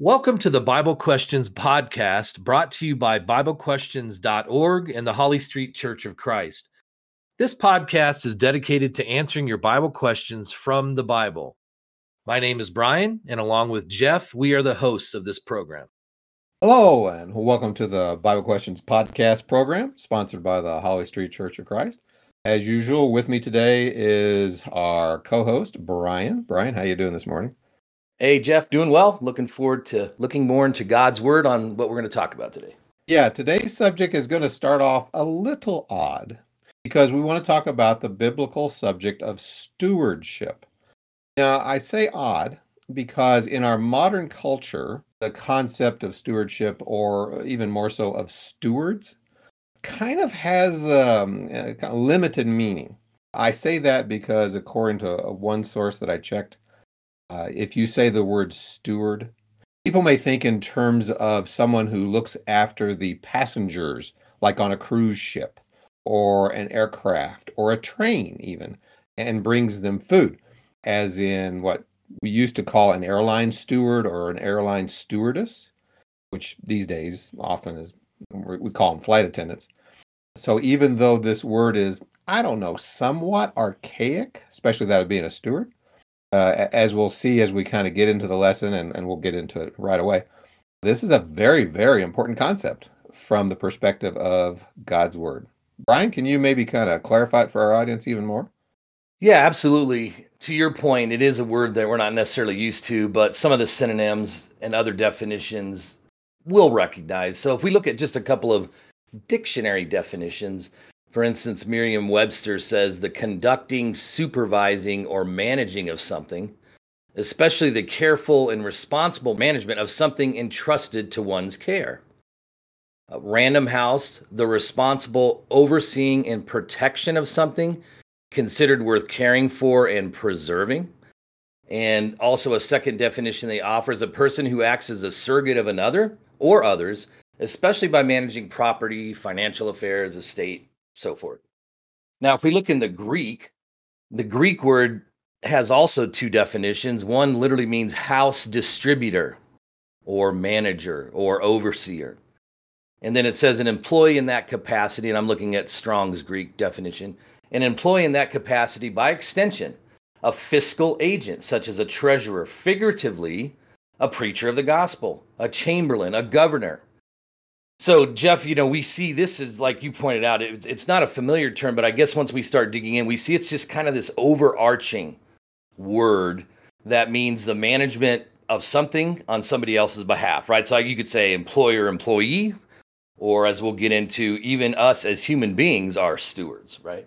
Welcome to the Bible Questions podcast brought to you by BibleQuestions.org and the Holly Street Church of Christ. This podcast is dedicated to answering your Bible questions from the Bible. My name is Brian, and along with Jeff, we are the hosts of this program. Hello, and welcome to the Bible Questions podcast program, sponsored by the Holly Street Church of Christ. As usual, with me today is our co-host Brian. Brian, how are you doing this morning? Hey, Jeff, doing well. Looking forward to looking more into God's word on what we're going to talk about today. Yeah, today's subject is going to start off a little odd because we want to talk about the biblical subject of stewardship. Now, I say odd because in our modern culture, the concept of stewardship, or even more so of stewards, kind of has um, a kind of limited meaning. I say that because, according to one source that I checked, uh, if you say the word steward, people may think in terms of someone who looks after the passengers, like on a cruise ship or an aircraft or a train, even, and brings them food, as in what we used to call an airline steward or an airline stewardess, which these days often is we call them flight attendants. So even though this word is, I don't know, somewhat archaic, especially that of being a steward, uh, as we'll see as we kind of get into the lesson, and, and we'll get into it right away. This is a very, very important concept from the perspective of God's Word. Brian, can you maybe kind of clarify it for our audience even more? Yeah, absolutely. To your point, it is a word that we're not necessarily used to, but some of the synonyms and other definitions will recognize. So if we look at just a couple of dictionary definitions, for instance, Merriam Webster says the conducting, supervising, or managing of something, especially the careful and responsible management of something entrusted to one's care. Random House, the responsible overseeing and protection of something considered worth caring for and preserving. And also, a second definition they offer is a person who acts as a surrogate of another or others, especially by managing property, financial affairs, estate, so forth. Now, if we look in the Greek, the Greek word has also two definitions. One literally means house distributor or manager or overseer. And then it says an employee in that capacity, and I'm looking at Strong's Greek definition, an employee in that capacity by extension, a fiscal agent, such as a treasurer, figuratively, a preacher of the gospel, a chamberlain, a governor, so, Jeff, you know, we see this is like you pointed out, it's, it's not a familiar term, but I guess once we start digging in, we see it's just kind of this overarching word that means the management of something on somebody else's behalf, right? So, you could say employer, employee, or as we'll get into, even us as human beings are stewards, right?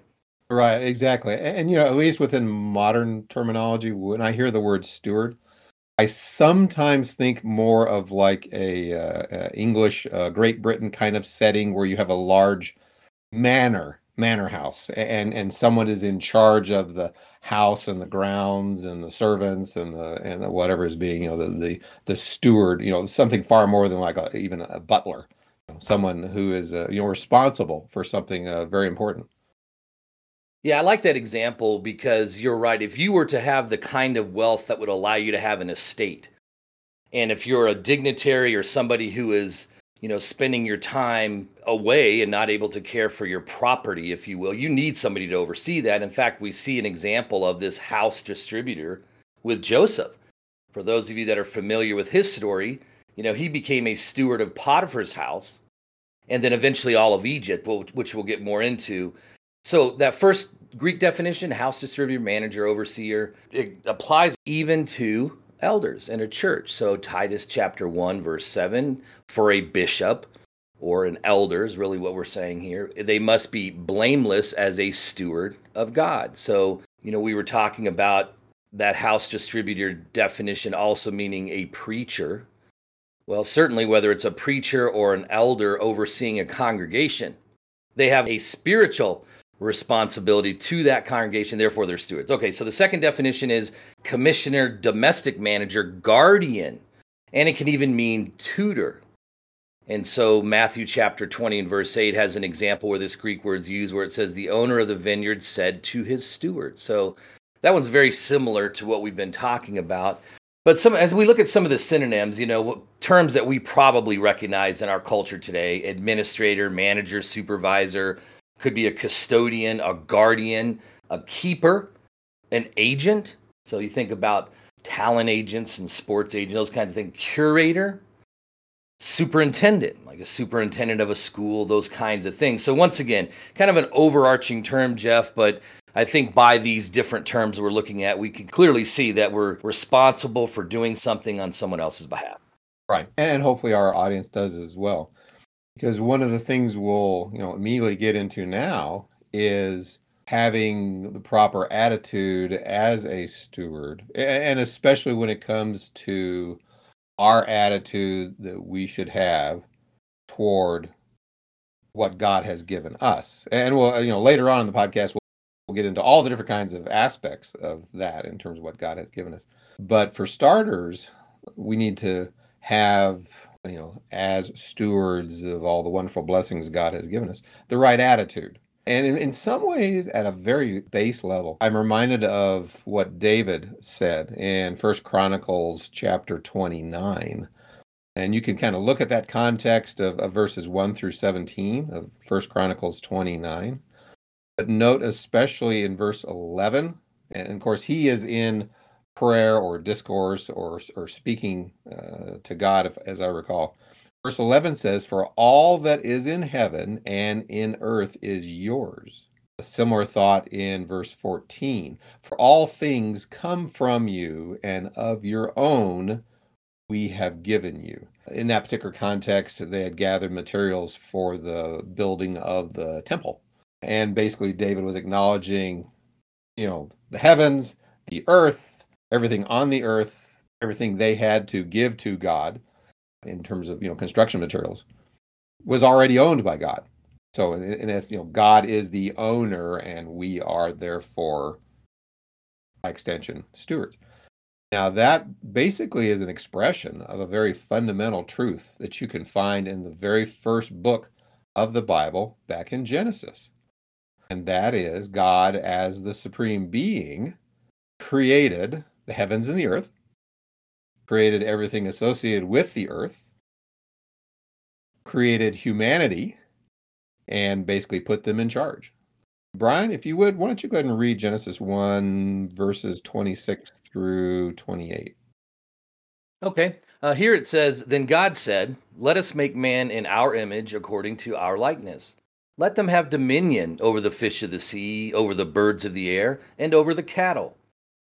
Right, exactly. And, and you know, at least within modern terminology, when I hear the word steward, I sometimes think more of like a, uh, English uh, Great Britain kind of setting where you have a large manor manor house and and someone is in charge of the house and the grounds and the servants and the and the whatever is being you know the the, the steward you know something far more than like a, even a butler someone who is uh, you know responsible for something uh, very important yeah, I like that example because you're right. If you were to have the kind of wealth that would allow you to have an estate, and if you're a dignitary or somebody who is, you know, spending your time away and not able to care for your property, if you will, you need somebody to oversee that. In fact, we see an example of this house distributor with Joseph. For those of you that are familiar with his story, you know, he became a steward of Potiphar's house and then eventually all of Egypt, which we'll get more into. So that first Greek definition, house distributor, manager, overseer, it applies even to elders in a church. So Titus chapter 1 verse 7 for a bishop or an elder is really what we're saying here. They must be blameless as a steward of God. So, you know, we were talking about that house distributor definition also meaning a preacher. Well, certainly whether it's a preacher or an elder overseeing a congregation, they have a spiritual responsibility to that congregation, therefore they're stewards. Okay, so the second definition is commissioner, domestic manager, guardian, and it can even mean tutor. And so Matthew chapter 20 and verse 8 has an example where this Greek word is used where it says, The owner of the vineyard said to his steward. So that one's very similar to what we've been talking about. But some, as we look at some of the synonyms, you know, terms that we probably recognize in our culture today: administrator, manager, supervisor, could be a custodian, a guardian, a keeper, an agent. So you think about talent agents and sports agents, those kinds of things. Curator, superintendent, like a superintendent of a school, those kinds of things. So once again, kind of an overarching term, Jeff, but I think by these different terms we're looking at, we can clearly see that we're responsible for doing something on someone else's behalf. Right. And hopefully our audience does as well. Because one of the things we'll, you know, immediately get into now is having the proper attitude as a steward, and especially when it comes to our attitude that we should have toward what God has given us. And we'll, you know, later on in the podcast, We'll get into all the different kinds of aspects of that in terms of what God has given us. But for starters, we need to have, you know, as stewards of all the wonderful blessings God has given us, the right attitude. And in, in some ways, at a very base level, I'm reminded of what David said in First Chronicles chapter 29. And you can kind of look at that context of, of verses 1 through 17 of First Chronicles 29. But note especially in verse 11, and of course, he is in prayer or discourse or, or speaking uh, to God, if, as I recall. Verse 11 says, For all that is in heaven and in earth is yours. A similar thought in verse 14 For all things come from you, and of your own we have given you. In that particular context, they had gathered materials for the building of the temple and basically david was acknowledging you know the heavens the earth everything on the earth everything they had to give to god in terms of you know construction materials was already owned by god. So and it's you know god is the owner and we are therefore by extension stewards. Now that basically is an expression of a very fundamental truth that you can find in the very first book of the bible back in genesis. And that is God, as the supreme being, created the heavens and the earth, created everything associated with the earth, created humanity, and basically put them in charge. Brian, if you would, why don't you go ahead and read Genesis 1, verses 26 through 28? Okay. Uh, here it says Then God said, Let us make man in our image according to our likeness let them have dominion over the fish of the sea, over the birds of the air, and over the cattle,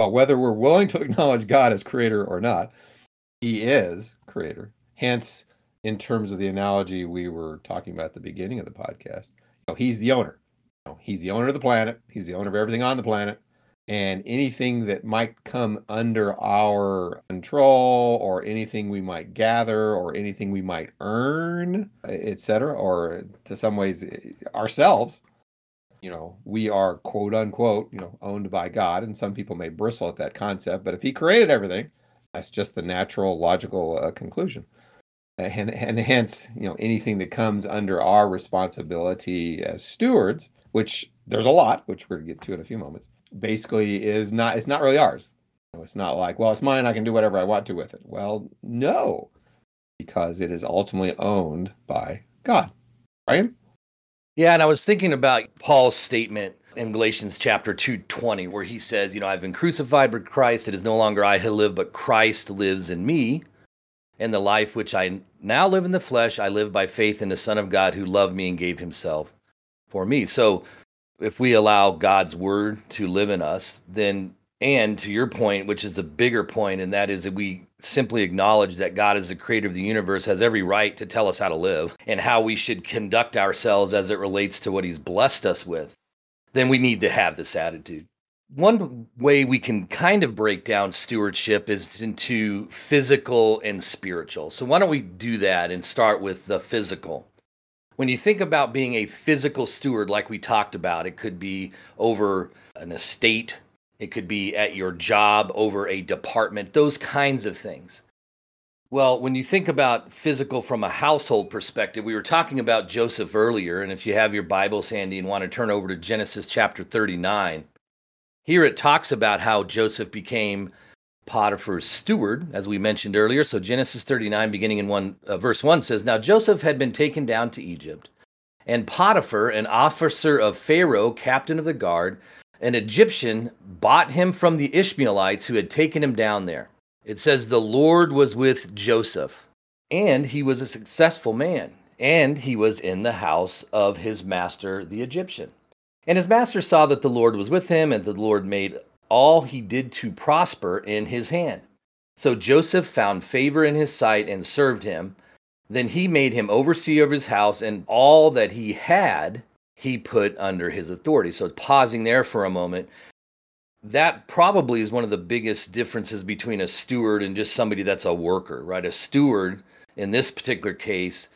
well, whether we're willing to acknowledge God as creator or not, he is creator. Hence, in terms of the analogy we were talking about at the beginning of the podcast, you know, he's the owner. You know, he's the owner of the planet. He's the owner of everything on the planet and anything that might come under our control or anything we might gather or anything we might earn etc or to some ways eh, ourselves you know we are quote unquote you know owned by god and some people may bristle at that concept but if he created everything that's just the natural logical uh, conclusion and and hence you know anything that comes under our responsibility as stewards which there's a lot which we're going to get to in a few moments basically is not it's not really ours. It's not like, well, it's mine, I can do whatever I want to with it. Well, no, because it is ultimately owned by God. Right? Yeah, and I was thinking about Paul's statement in Galatians chapter 2:20 where he says, you know, I've been crucified with Christ, it is no longer I who live, but Christ lives in me. And the life which I now live in the flesh, I live by faith in the Son of God who loved me and gave himself for me. So if we allow God's word to live in us, then and to your point, which is the bigger point, and that is that we simply acknowledge that God is the creator of the universe, has every right to tell us how to live and how we should conduct ourselves as it relates to what he's blessed us with, then we need to have this attitude. one way we can kind of break down stewardship is into physical and spiritual. So, why don't we do that and start with the physical? When you think about being a physical steward, like we talked about, it could be over an estate, it could be at your job, over a department, those kinds of things. Well, when you think about physical from a household perspective, we were talking about Joseph earlier. And if you have your Bibles handy and want to turn over to Genesis chapter 39, here it talks about how Joseph became Potiphar's steward, as we mentioned earlier. So Genesis 39, beginning in one uh, verse 1 says, Now Joseph had been taken down to Egypt, and Potiphar, an officer of Pharaoh, captain of the guard, an Egyptian, bought him from the Ishmaelites who had taken him down there. It says, The Lord was with Joseph, and he was a successful man, and he was in the house of his master, the Egyptian. And his master saw that the Lord was with him, and the Lord made all he did to prosper in his hand. So Joseph found favor in his sight and served him. Then he made him overseer of his house, and all that he had he put under his authority. So, pausing there for a moment, that probably is one of the biggest differences between a steward and just somebody that's a worker, right? A steward in this particular case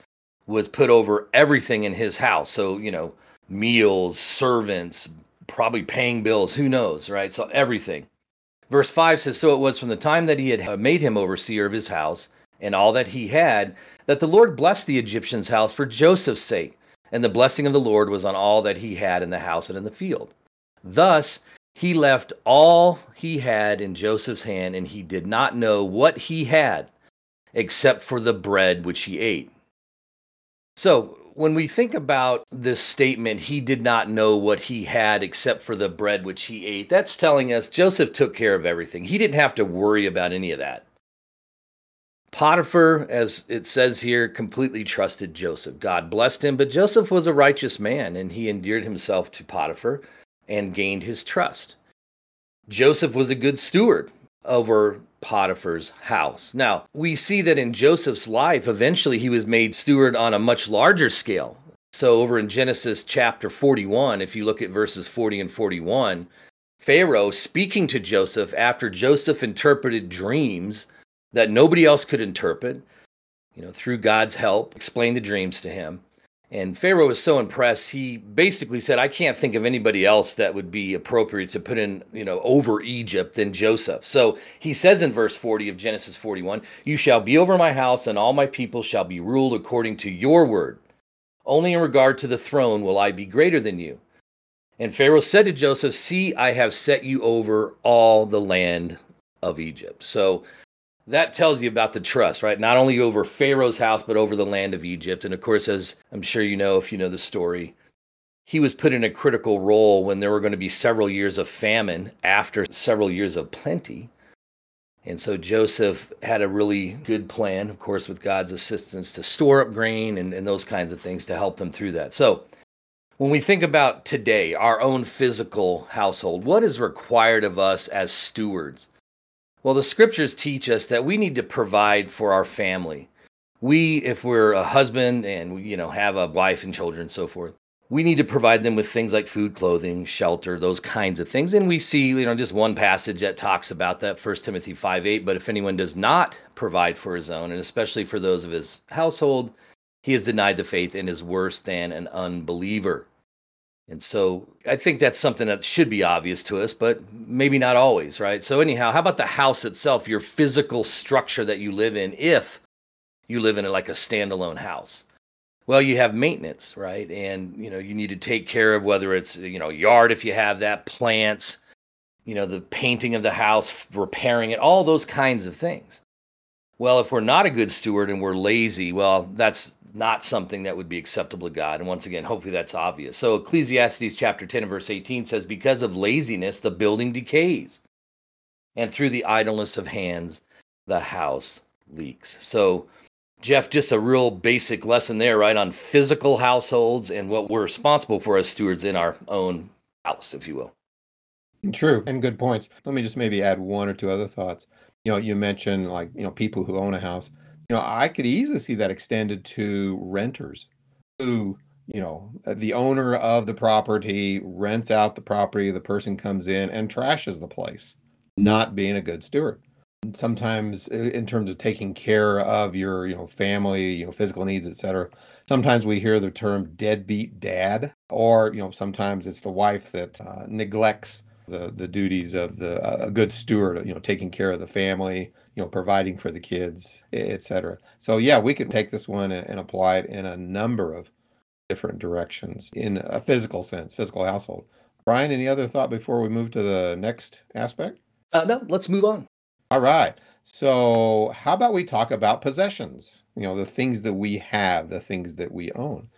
was put over everything in his house. So, you know, meals, servants, probably paying bills, who knows, right? So everything. Verse 5 says So it was from the time that he had uh, made him overseer of his house and all that he had, that the Lord blessed the Egyptian's house for Joseph's sake. And the blessing of the Lord was on all that he had in the house and in the field. Thus he left all he had in Joseph's hand, and he did not know what he had except for the bread which he ate. So when we think about this statement, he did not know what he had except for the bread which he ate, that's telling us Joseph took care of everything. He didn't have to worry about any of that. Potiphar, as it says here, completely trusted Joseph. God blessed him, but Joseph was a righteous man and he endeared himself to Potiphar and gained his trust. Joseph was a good steward over Potiphar's house. Now, we see that in Joseph's life, eventually he was made steward on a much larger scale. So, over in Genesis chapter 41, if you look at verses 40 and 41, Pharaoh speaking to Joseph after Joseph interpreted dreams that nobody else could interpret, you know, through God's help, explained the dreams to him. And Pharaoh was so impressed, he basically said, I can't think of anybody else that would be appropriate to put in, you know, over Egypt than Joseph. So he says in verse 40 of Genesis 41, You shall be over my house, and all my people shall be ruled according to your word. Only in regard to the throne will I be greater than you. And Pharaoh said to Joseph, See, I have set you over all the land of Egypt. So that tells you about the trust, right? Not only over Pharaoh's house, but over the land of Egypt. And of course, as I'm sure you know if you know the story, he was put in a critical role when there were going to be several years of famine after several years of plenty. And so Joseph had a really good plan, of course, with God's assistance to store up grain and, and those kinds of things to help them through that. So when we think about today, our own physical household, what is required of us as stewards? Well, the scriptures teach us that we need to provide for our family. We, if we're a husband and you know have a wife and children and so forth, we need to provide them with things like food, clothing, shelter, those kinds of things. And we see, you know, just one passage that talks about that, 1 Timothy 5 8. But if anyone does not provide for his own, and especially for those of his household, he has denied the faith and is worse than an unbeliever. And so I think that's something that should be obvious to us, but maybe not always, right? So, anyhow, how about the house itself, your physical structure that you live in, if you live in like a standalone house? Well, you have maintenance, right? And, you know, you need to take care of whether it's, you know, yard if you have that, plants, you know, the painting of the house, repairing it, all those kinds of things. Well, if we're not a good steward and we're lazy, well, that's not something that would be acceptable to God. And once again, hopefully that's obvious. So Ecclesiastes chapter 10 and verse 18 says, Because of laziness, the building decays, and through the idleness of hands, the house leaks. So, Jeff, just a real basic lesson there, right, on physical households and what we're responsible for as stewards in our own house, if you will. True, and good points. Let me just maybe add one or two other thoughts. You know, you mentioned like, you know, people who own a house you know, I could easily see that extended to renters who you know, the owner of the property rents out the property, the person comes in and trashes the place, not being a good steward. Sometimes in terms of taking care of your, you know, family, you know, physical needs, etc. Sometimes we hear the term deadbeat dad, or, you know, sometimes it's the wife that uh, neglects the the duties of the uh, a good steward, you know, taking care of the family, you know, providing for the kids, etc. So yeah, we could take this one and, and apply it in a number of different directions in a physical sense, physical household. Brian, any other thought before we move to the next aspect? Uh, no, let's move on. All right. So, how about we talk about possessions? You know, the things that we have, the things that we own.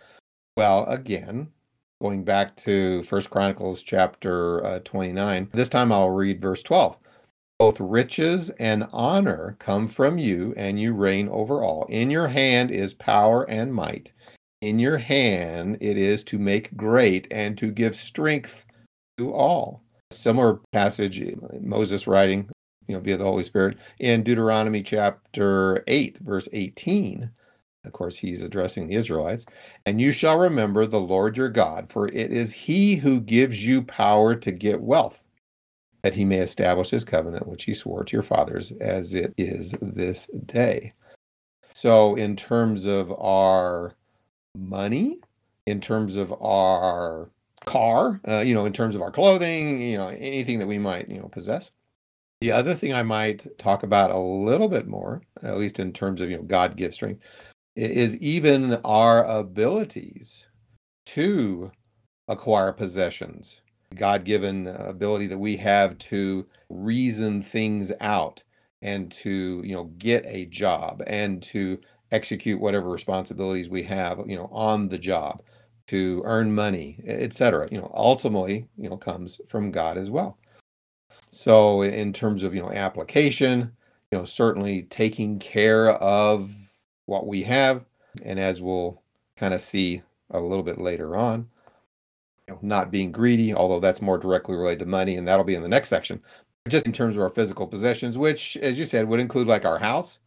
Well, again, going back to First Chronicles chapter uh, 29, this time I'll read verse 12. Both riches and honor come from you, and you reign over all. In your hand is power and might in your hand it is to make great and to give strength to all. Similar passage, Moses writing, you know, via the Holy Spirit in Deuteronomy chapter 8, verse 18. Of course, he's addressing the Israelites. And you shall remember the Lord your God, for it is he who gives you power to get wealth, that he may establish his covenant, which he swore to your fathers, as it is this day. So, in terms of our money, in terms of our car, uh, you know, in terms of our clothing, you know, anything that we might, you know, possess. The other thing I might talk about a little bit more, at least in terms of, you know, God gives strength, is even our abilities to acquire possessions. God given ability that we have to reason things out and to, you know, get a job and to execute whatever responsibilities we have, you know, on the job to earn money, etc. You know, ultimately, you know, comes from God as well. So in terms of, you know, application, you know, certainly taking care of what we have and as we'll kind of see a little bit later on, you know, not being greedy, although that's more directly related to money and that'll be in the next section. Just in terms of our physical possessions, which as you said would include like our house,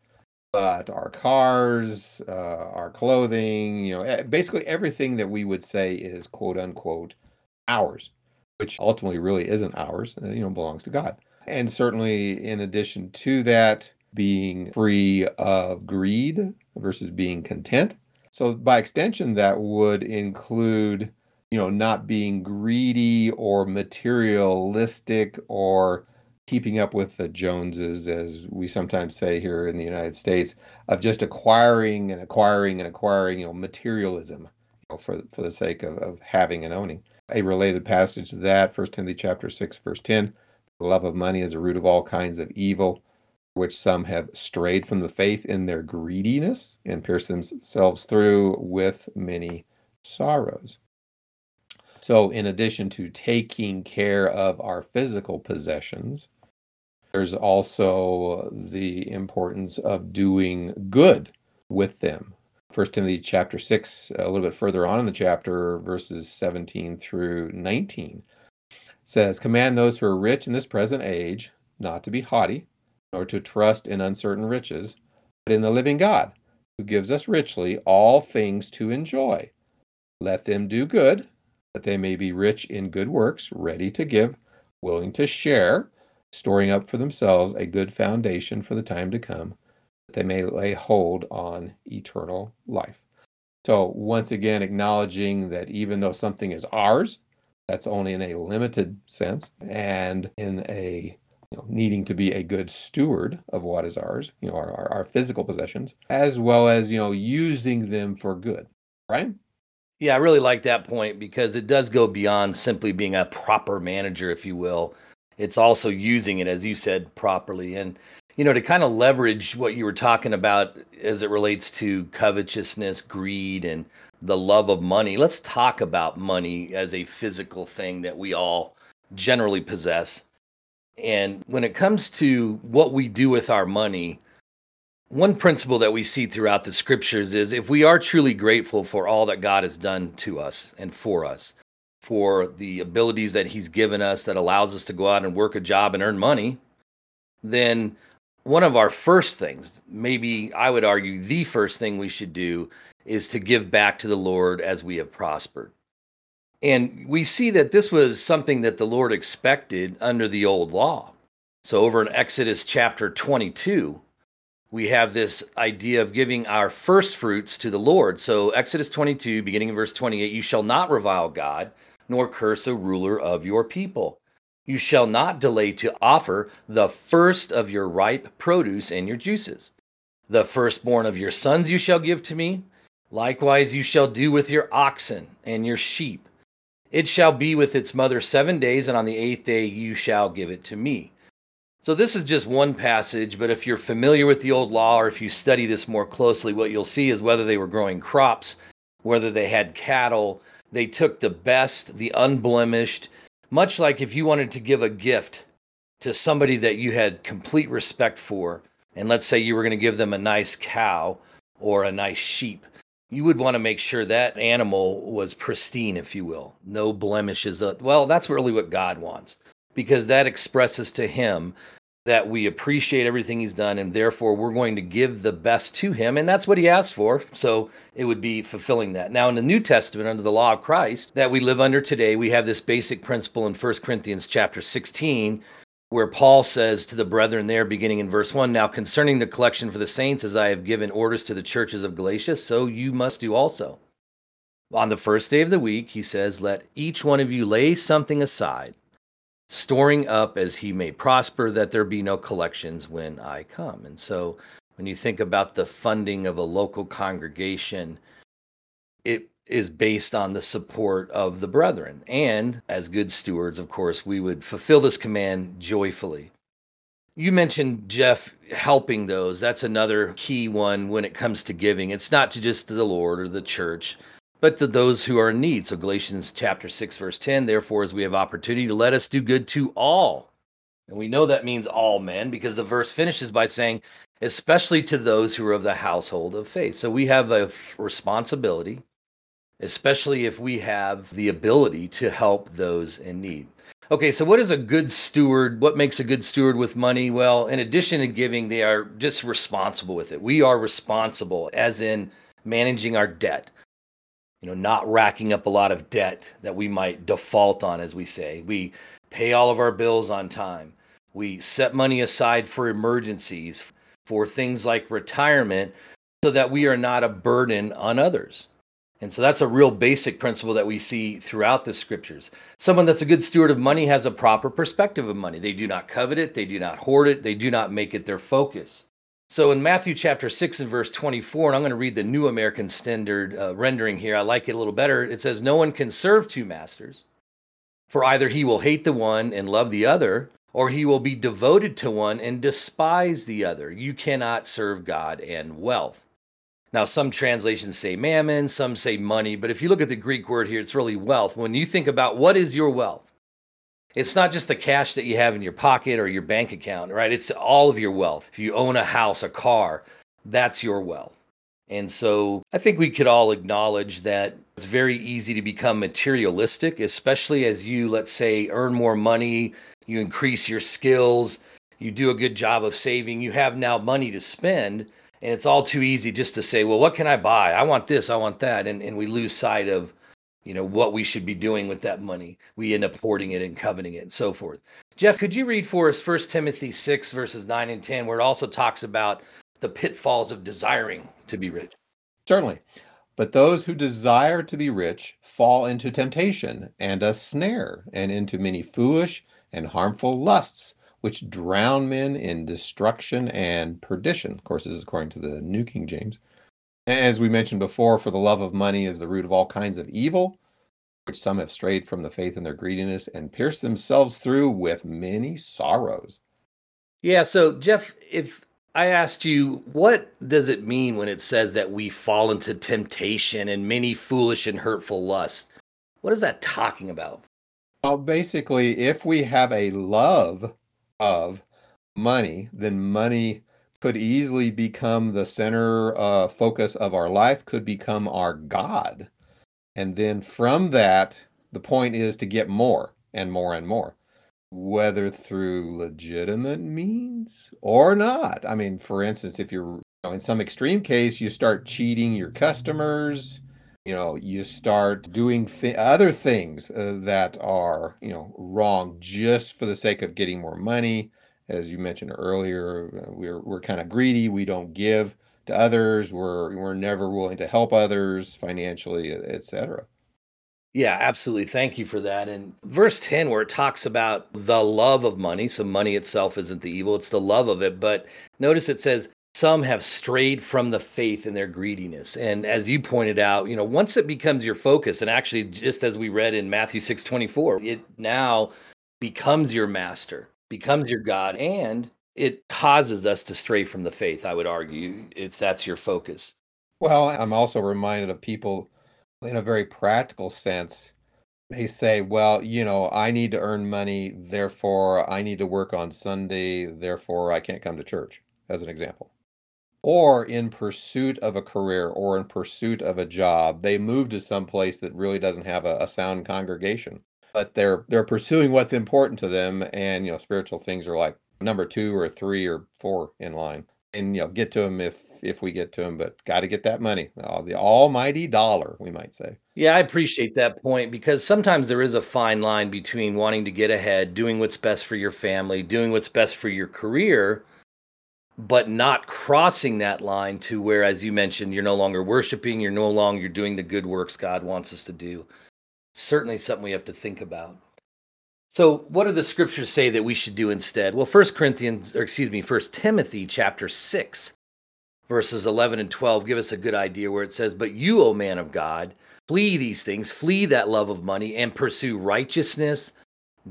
but our cars, uh, our clothing, you know, basically everything that we would say is quote unquote ours, which ultimately really isn't ours, uh, you know, belongs to God. And certainly, in addition to that, being free of greed versus being content. So, by extension, that would include, you know, not being greedy or materialistic or keeping up with the Joneses, as we sometimes say here in the United States, of just acquiring and acquiring and acquiring, you know, materialism, you know, for for the sake of, of having and owning. A related passage to that, First Timothy chapter six, verse ten, the love of money is the root of all kinds of evil, which some have strayed from the faith in their greediness and pierced themselves through with many sorrows. So, in addition to taking care of our physical possessions, there's also the importance of doing good with them. First Timothy chapter 6, a little bit further on in the chapter, verses 17 through 19, says, Command those who are rich in this present age not to be haughty, nor to trust in uncertain riches, but in the living God, who gives us richly all things to enjoy. Let them do good, that they may be rich in good works, ready to give, willing to share storing up for themselves a good foundation for the time to come, that they may lay hold on eternal life. So, once again, acknowledging that even though something is ours, that's only in a limited sense, and in a you know, needing to be a good steward of what is ours, you know, our, our, our physical possessions, as well as, you know, using them for good, right? Yeah, I really like that point because it does go beyond simply being a proper manager, if you will. It's also using it as you said properly. And you know to kind of leverage what you were talking about as it relates to covetousness greed and the love of money let's talk about money as a physical thing that we all generally possess and when it comes to what we do with our money one principle that we see throughout the scriptures is if we are truly grateful for all that God has done to us and for us, for the abilities that he's given us that allows us to go out and work a job and earn money, then one of our first things, maybe I would argue the first thing we should do, is to give back to the Lord as we have prospered. And we see that this was something that the Lord expected under the old law. So, over in Exodus chapter 22, we have this idea of giving our first fruits to the Lord. So, Exodus 22, beginning in verse 28, you shall not revile God, nor curse a ruler of your people. You shall not delay to offer the first of your ripe produce and your juices. The firstborn of your sons you shall give to me. Likewise, you shall do with your oxen and your sheep it shall be with its mother seven days, and on the eighth day you shall give it to me. So, this is just one passage, but if you're familiar with the old law or if you study this more closely, what you'll see is whether they were growing crops, whether they had cattle, they took the best, the unblemished, much like if you wanted to give a gift to somebody that you had complete respect for, and let's say you were going to give them a nice cow or a nice sheep you would want to make sure that animal was pristine, if you will, no blemishes. Well, that's really what God wants because that expresses to Him that we appreciate everything He's done and therefore we're going to give the best to Him. And that's what He asked for. So it would be fulfilling that. Now, in the New Testament, under the law of Christ that we live under today, we have this basic principle in 1 Corinthians chapter 16 where Paul says to the brethren there, beginning in verse 1 Now concerning the collection for the saints, as I have given orders to the churches of Galatia, so you must do also. On the first day of the week, he says, Let each one of you lay something aside, storing up as he may prosper, that there be no collections when I come. And so when you think about the funding of a local congregation, it is based on the support of the brethren. And as good stewards, of course, we would fulfill this command joyfully. You mentioned, Jeff, helping those. That's another key one when it comes to giving. It's not to just the Lord or the church, but to those who are in need. So, Galatians chapter 6, verse 10, therefore, as we have opportunity to let us do good to all. And we know that means all men because the verse finishes by saying, especially to those who are of the household of faith. So, we have a responsibility especially if we have the ability to help those in need. Okay, so what is a good steward? What makes a good steward with money? Well, in addition to giving, they are just responsible with it. We are responsible, as in managing our debt, you know, not racking up a lot of debt that we might default on, as we say. We pay all of our bills on time. We set money aside for emergencies, for things like retirement, so that we are not a burden on others. And so that's a real basic principle that we see throughout the scriptures. Someone that's a good steward of money has a proper perspective of money. They do not covet it, they do not hoard it, they do not make it their focus. So in Matthew chapter 6 and verse 24, and I'm going to read the New American Standard uh, rendering here, I like it a little better. It says, No one can serve two masters, for either he will hate the one and love the other, or he will be devoted to one and despise the other. You cannot serve God and wealth. Now, some translations say mammon, some say money, but if you look at the Greek word here, it's really wealth. When you think about what is your wealth, it's not just the cash that you have in your pocket or your bank account, right? It's all of your wealth. If you own a house, a car, that's your wealth. And so I think we could all acknowledge that it's very easy to become materialistic, especially as you, let's say, earn more money, you increase your skills, you do a good job of saving, you have now money to spend and it's all too easy just to say well what can i buy? I want this i want that. And, and we lose sight of you know what we should be doing with that money. We end up hoarding it and coveting it and so forth. Jeff could you read for us First timothy 6 verses 9 and 10 where it also talks about the pitfalls of desiring to be rich? Certainly. But those who desire to be rich fall into temptation and a snare and into many foolish and harmful lusts which drown men in destruction and perdition. Of course, this is according to the New King James. As we mentioned before, for the love of money is the root of all kinds of evil, which some have strayed from the faith in their greediness and pierced themselves through with many sorrows. Yeah. So, Jeff, if I asked you, what does it mean when it says that we fall into temptation and many foolish and hurtful lusts? What is that talking about? Well, basically, if we have a love of money, then money could easily become the center uh, focus of our life, could become our God. And then from that, the point is to get more and more and more. whether through legitimate means or not. I mean, for instance, if you're you know, in some extreme case, you start cheating your customers, you know, you start doing th- other things uh, that are, you know, wrong just for the sake of getting more money. As you mentioned earlier, uh, we're we're kind of greedy. We don't give to others. We're we're never willing to help others financially, etc. Yeah, absolutely. Thank you for that. And verse 10, where it talks about the love of money. So, money itself isn't the evil, it's the love of it. But notice it says, some have strayed from the faith in their greediness. And as you pointed out, you know, once it becomes your focus, and actually, just as we read in Matthew 6 24, it now becomes your master, becomes your God, and it causes us to stray from the faith, I would argue, if that's your focus. Well, I'm also reminded of people in a very practical sense, they say, well, you know, I need to earn money, therefore I need to work on Sunday, therefore I can't come to church, as an example. Or in pursuit of a career or in pursuit of a job, they move to some place that really doesn't have a, a sound congregation. But they're they're pursuing what's important to them, and you know, spiritual things are like number two or three or four in line. And you know, get to them if if we get to them, but got to get that money. Oh, the almighty dollar, we might say. Yeah, I appreciate that point because sometimes there is a fine line between wanting to get ahead, doing what's best for your family, doing what's best for your career, but not crossing that line to where, as you mentioned, you're no longer worshiping, you're no longer doing the good works God wants us to do. Certainly something we have to think about. So, what do the scriptures say that we should do instead? Well, First Corinthians, or excuse me, First Timothy chapter 6 verses 11 and 12 give us a good idea where it says, But you, O man of God, flee these things, flee that love of money, and pursue righteousness,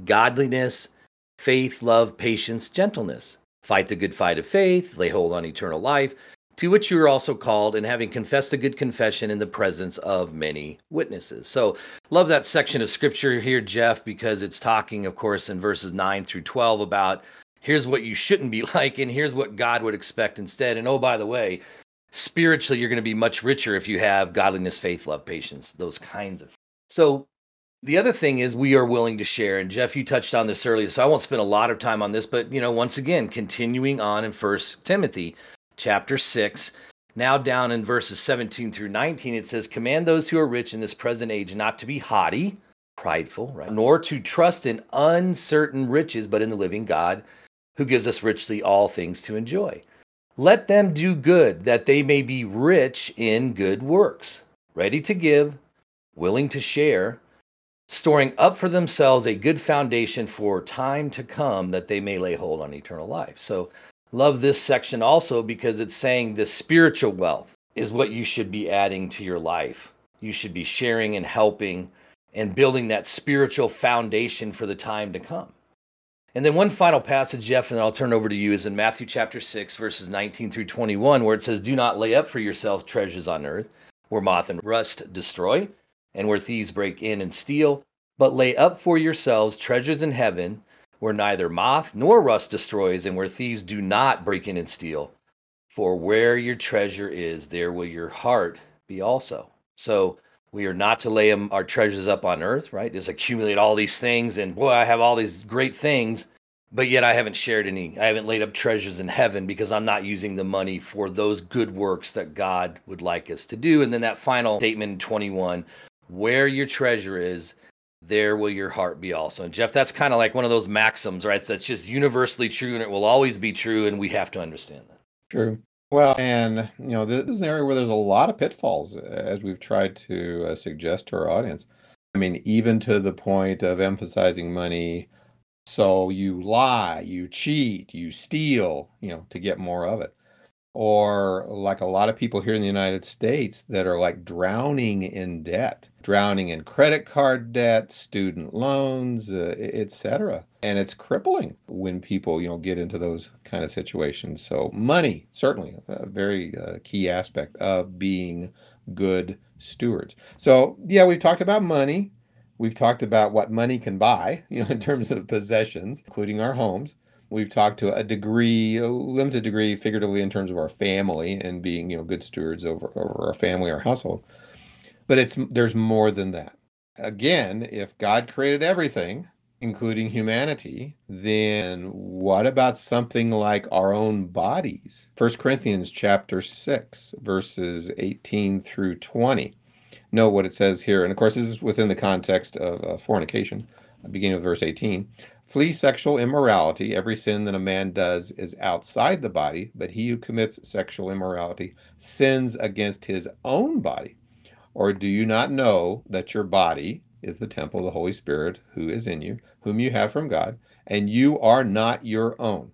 godliness, faith, love, patience, gentleness. Fight the good fight of faith, lay hold on eternal life, to which you are also called, and having confessed a good confession in the presence of many witnesses. So, love that section of scripture here, Jeff, because it's talking, of course, in verses 9 through 12 about here's what you shouldn't be like and here's what god would expect instead and oh by the way spiritually you're going to be much richer if you have godliness faith love patience those kinds of so the other thing is we are willing to share and jeff you touched on this earlier so i won't spend a lot of time on this but you know once again continuing on in first timothy chapter 6 now down in verses 17 through 19 it says command those who are rich in this present age not to be haughty prideful right nor to trust in uncertain riches but in the living god who gives us richly all things to enjoy. Let them do good, that they may be rich in good works, ready to give, willing to share, storing up for themselves a good foundation for time to come, that they may lay hold on eternal life. So, love this section also because it's saying the spiritual wealth is what you should be adding to your life. You should be sharing and helping and building that spiritual foundation for the time to come. And then one final passage, Jeff, and then I'll turn over to you, is in Matthew chapter 6, verses 19 through 21, where it says, Do not lay up for yourselves treasures on earth, where moth and rust destroy, and where thieves break in and steal, but lay up for yourselves treasures in heaven, where neither moth nor rust destroys, and where thieves do not break in and steal. For where your treasure is, there will your heart be also. So we are not to lay our treasures up on earth, right? Just accumulate all these things. And boy, I have all these great things, but yet I haven't shared any. I haven't laid up treasures in heaven because I'm not using the money for those good works that God would like us to do. And then that final statement in 21 where your treasure is, there will your heart be also. And Jeff, that's kind of like one of those maxims, right? That's just universally true and it will always be true. And we have to understand that. True. Well, and you know, this is an area where there's a lot of pitfalls, as we've tried to uh, suggest to our audience. I mean, even to the point of emphasizing money. So you lie, you cheat, you steal, you know, to get more of it or like a lot of people here in the United States that are like drowning in debt, drowning in credit card debt, student loans, uh, etc. And it's crippling when people, you know, get into those kind of situations. So money, certainly a very uh, key aspect of being good stewards. So, yeah, we've talked about money. We've talked about what money can buy, you know, in terms of possessions, including our homes. We've talked to a degree, a limited degree, figuratively in terms of our family and being, you know, good stewards over, over our family, our household. But it's there's more than that. Again, if God created everything, including humanity, then what about something like our own bodies? 1 Corinthians chapter 6 verses 18 through 20. Know what it says here. And of course, this is within the context of uh, fornication, beginning with verse 18. Flee sexual immorality. Every sin that a man does is outside the body, but he who commits sexual immorality sins against his own body. Or do you not know that your body is the temple of the Holy Spirit who is in you, whom you have from God, and you are not your own?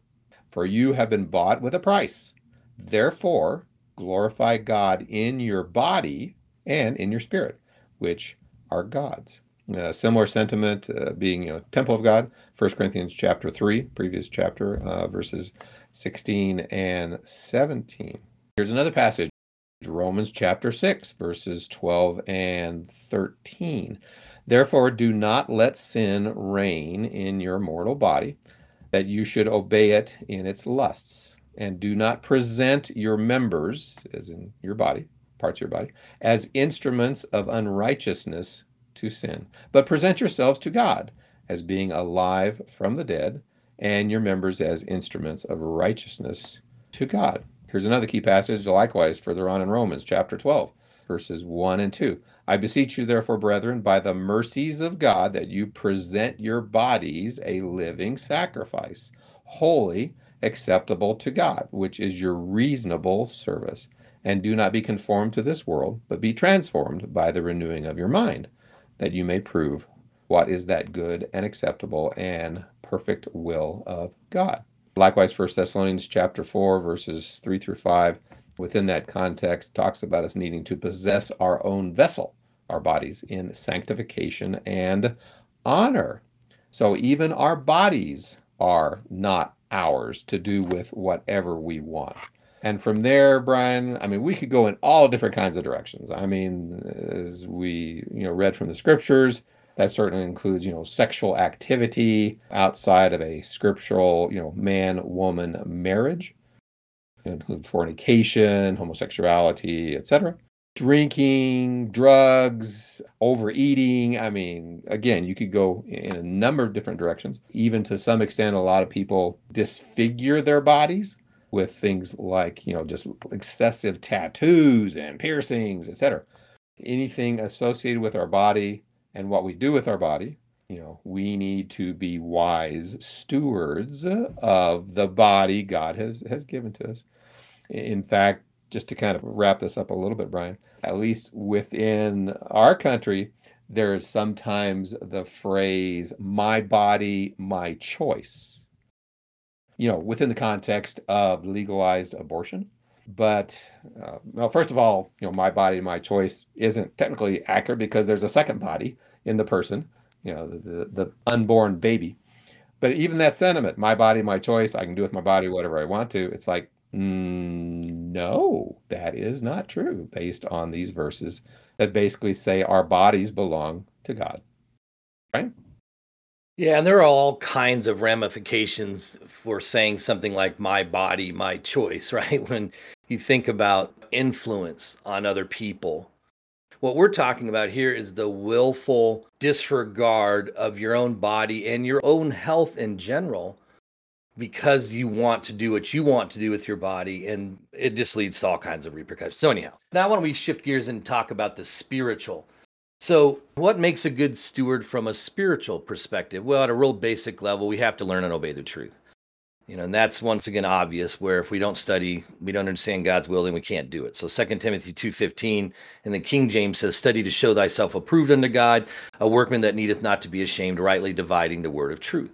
For you have been bought with a price. Therefore, glorify God in your body and in your spirit, which are God's. Uh, similar sentiment uh, being you know temple of god 1 corinthians chapter 3 previous chapter uh, verses 16 and 17 here's another passage romans chapter 6 verses 12 and 13 therefore do not let sin reign in your mortal body that you should obey it in its lusts. And do not present your members as in your body parts of your body as instruments of unrighteousness to sin, but present yourselves to God as being alive from the dead, and your members as instruments of righteousness to God. Here's another key passage, likewise, further on in Romans chapter 12, verses 1 and 2. I beseech you, therefore, brethren, by the mercies of God, that you present your bodies a living sacrifice, holy, acceptable to God, which is your reasonable service. And do not be conformed to this world, but be transformed by the renewing of your mind that you may prove what is that good and acceptable and perfect will of God. Likewise, 1 Thessalonians chapter 4, verses 3 through 5, within that context, talks about us needing to possess our own vessel, our bodies, in sanctification and honor. So even our bodies are not ours to do with whatever we want. And from there, Brian, I mean, we could go in all different kinds of directions. I mean, as we, you know, read from the scriptures, that certainly includes, you know, sexual activity outside of a scriptural, you know, man-woman marriage. Include fornication, homosexuality, etc. Drinking, drugs, overeating. I mean, again, you could go in a number of different directions. Even to some extent, a lot of people disfigure their bodies with things like, you know, just excessive tattoos and piercings, etc. Anything associated with our body and what we do with our body, you know, we need to be wise stewards of the body God has has given to us. In fact, just to kind of wrap this up a little bit, Brian, at least within our country, there is sometimes the phrase, my body, my choice you know, within the context of legalized abortion. But uh, well, first of all, you know, my body, my choice isn't technically accurate because there's a second body in the person, you know, the, the, unborn baby. But even that sentiment, my body, my choice, I can do with my body whatever I want to. It's like, mm, no, that is not true based on these verses that basically say our bodies belong to God. Right? Yeah, and there are all kinds of ramifications for saying something like my body, my choice, right? When you think about influence on other people. What we're talking about here is the willful disregard of your own body and your own health in general because you want to do what you want to do with your body and it just leads to all kinds of repercussions. So anyhow, now why don't we shift gears and talk about the spiritual so, what makes a good steward from a spiritual perspective? Well, at a real basic level, we have to learn and obey the truth. You know, and that's once again obvious where if we don't study, we don't understand God's will, then we can't do it. So 2 Timothy 2:15 and the King James says, "Study to show thyself approved unto God, a workman that needeth not to be ashamed, rightly dividing the word of truth."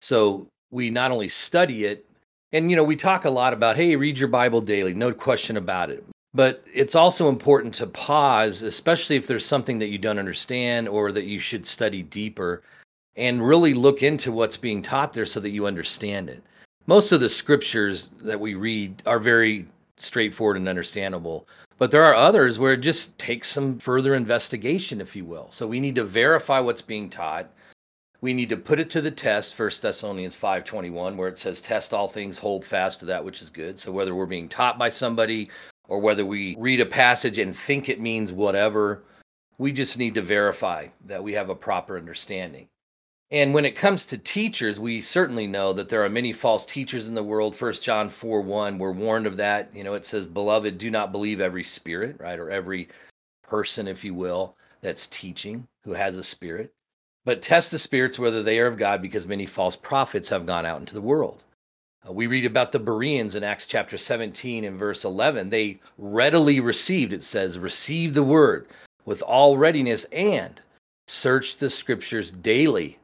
So, we not only study it, and you know, we talk a lot about, hey, read your Bible daily, no question about it. But it's also important to pause, especially if there's something that you don't understand or that you should study deeper and really look into what's being taught there so that you understand it. Most of the scriptures that we read are very straightforward and understandable, but there are others where it just takes some further investigation, if you will. So we need to verify what's being taught. We need to put it to the test, First Thessalonians 5:21, where it says, Test all things, hold fast to that which is good. So whether we're being taught by somebody or whether we read a passage and think it means whatever. We just need to verify that we have a proper understanding. And when it comes to teachers, we certainly know that there are many false teachers in the world. First John 4 1, we're warned of that. You know, it says, Beloved, do not believe every spirit, right? Or every person, if you will, that's teaching who has a spirit. But test the spirits whether they are of God, because many false prophets have gone out into the world. Uh, we read about the Bereans in Acts chapter 17 and verse 11. They readily received, it says, receive the word with all readiness and search the scriptures daily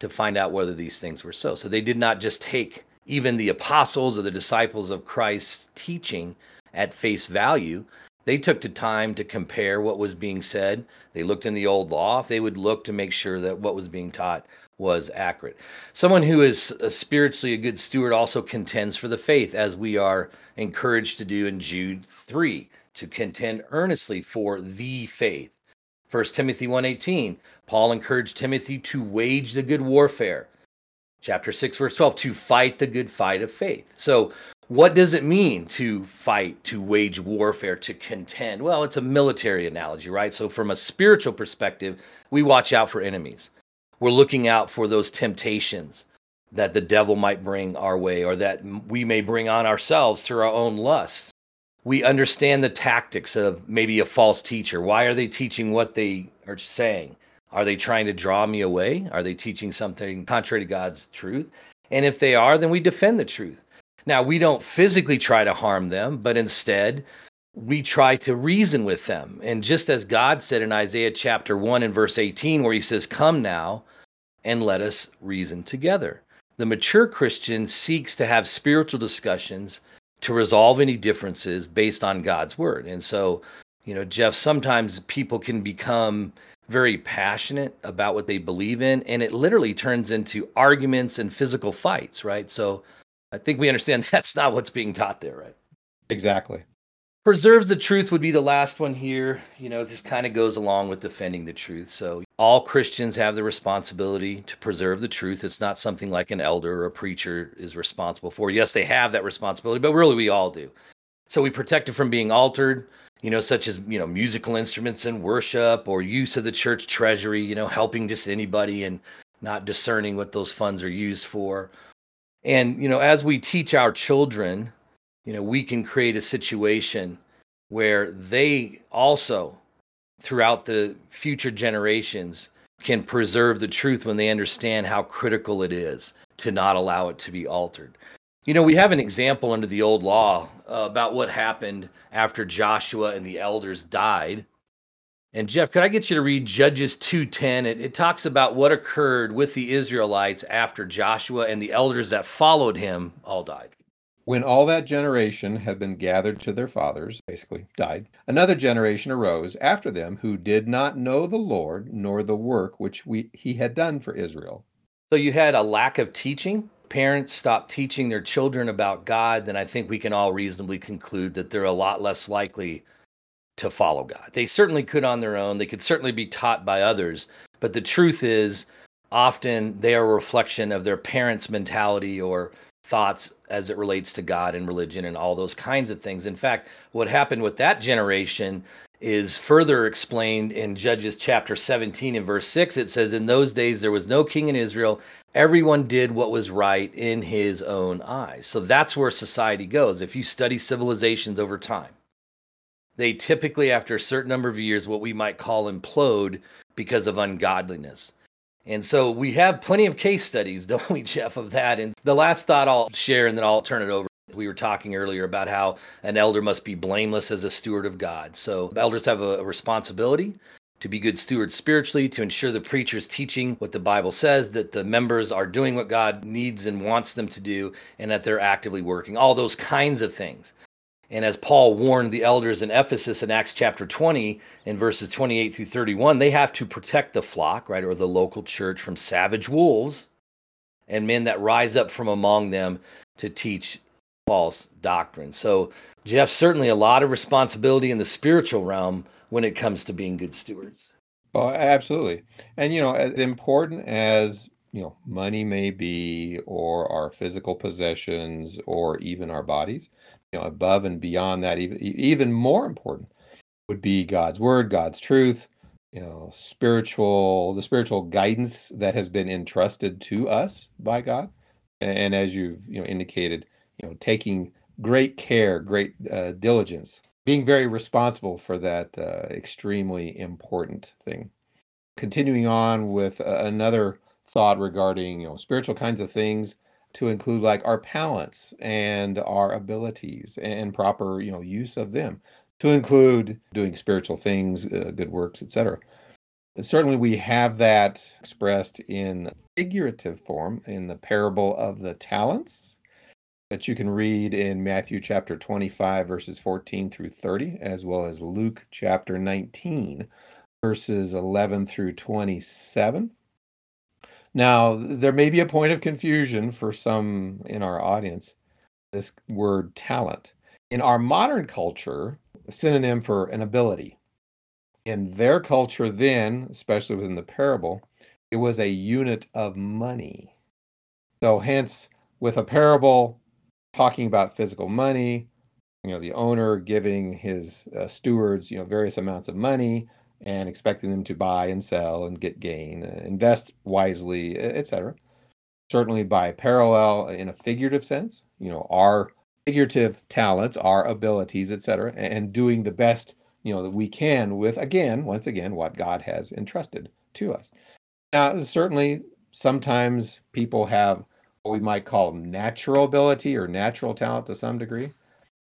to find out whether these things were so. So they did not just take even the apostles or the disciples of Christ's teaching at face value. They took the time to compare what was being said. They looked in the old law. If they would look to make sure that what was being taught was accurate. Someone who is a spiritually a good steward also contends for the faith, as we are encouraged to do in Jude 3, to contend earnestly for the faith. 1 Timothy 1:18, Paul encouraged Timothy to wage the good warfare. Chapter 6 verse 12, to fight the good fight of faith. So, what does it mean to fight, to wage warfare, to contend? Well, it's a military analogy, right? So, from a spiritual perspective, we watch out for enemies. We're looking out for those temptations that the devil might bring our way or that we may bring on ourselves through our own lusts we understand the tactics of maybe a false teacher. Why are they teaching what they are saying? Are they trying to draw me away? Are they teaching something contrary to God's truth? And if they are, then we defend the truth. Now, we don't physically try to harm them, but instead, we try to reason with them. And just as God said in Isaiah chapter 1 and verse 18, where he says, Come now and let us reason together. The mature Christian seeks to have spiritual discussions to resolve any differences based on God's word. And so, you know, Jeff, sometimes people can become very passionate about what they believe in, and it literally turns into arguments and physical fights, right? So I think we understand that's not what's being taught there, right? Exactly preserves the truth would be the last one here. You know, this kind of goes along with defending the truth. So all Christians have the responsibility to preserve the truth. It's not something like an elder or a preacher is responsible for. Yes, they have that responsibility, but really we all do. So we protect it from being altered, you know, such as, you know, musical instruments in worship or use of the church treasury, you know, helping just anybody and not discerning what those funds are used for. And, you know, as we teach our children you know, we can create a situation where they also, throughout the future generations, can preserve the truth when they understand how critical it is to not allow it to be altered. You know, we have an example under the old law uh, about what happened after Joshua and the elders died. And Jeff, could I get you to read Judges 2:10? It, it talks about what occurred with the Israelites after Joshua and the elders that followed him all died. When all that generation had been gathered to their fathers, basically died, another generation arose after them who did not know the Lord nor the work which we, he had done for Israel. So you had a lack of teaching. Parents stopped teaching their children about God, then I think we can all reasonably conclude that they're a lot less likely to follow God. They certainly could on their own, they could certainly be taught by others, but the truth is often they are a reflection of their parents' mentality or thoughts as it relates to God and religion and all those kinds of things. In fact, what happened with that generation is further explained in Judges chapter 17 and verse 6. It says, In those days there was no king in Israel. Everyone did what was right in his own eyes. So that's where society goes. If you study civilizations over time, they typically, after a certain number of years, what we might call implode because of ungodliness. And so we have plenty of case studies, don't we, Jeff, of that? And the last thought I'll share and then I'll turn it over. We were talking earlier about how an elder must be blameless as a steward of God. So elders have a, responsibility to be good stewards spiritually, to ensure the preacher is teaching what the Bible says, that the members are doing what God needs and wants them to do, and that they're actively working. All those kinds of things. And as Paul warned the elders in Ephesus in Acts chapter 20, in verses 28 through 31, they have to protect the flock, right, or the local church from savage wolves and men that rise up from among them to teach false doctrine. So, Jeff, certainly a lot of responsibility in the spiritual realm when it comes to being good stewards. Oh, absolutely. And, you know, as important as, you know, money may be, or our physical possessions, or even our bodies, you know, above and beyond that, even even more important would be God's word, God's truth, you know spiritual the spiritual guidance that has been entrusted to us by God. And as you've you know indicated you know taking great care great uh, diligence being very responsible for that uh, extremely important thing. Continuing on with uh, another thought regarding you know spiritual kinds of things to include like our talents and our abilities and proper you know use of them to include doing spiritual things uh, good works etc certainly we have that expressed in figurative form in the parable of the talents that you can read in Matthew chapter 25 verses 14 through 30 as well as Luke chapter 19 verses 11 through 27 now, there may be a point of confusion for some in our audience, this word talent. In our modern culture, synonym for an ability. In their culture, then, especially within the parable, it was a unit of money. So, hence, with a parable talking about physical money, you know, the owner giving his uh, stewards, you know, various amounts of money, and expecting them to buy and sell and get gain, uh, invest wisely, etc. Certainly, by parallel, in a figurative sense, you know, our figurative talents, our abilities, etc., and doing the best you know that we can with again, once again, what God has entrusted to us. Now, certainly, sometimes people have what we might call natural ability or natural talent to some degree.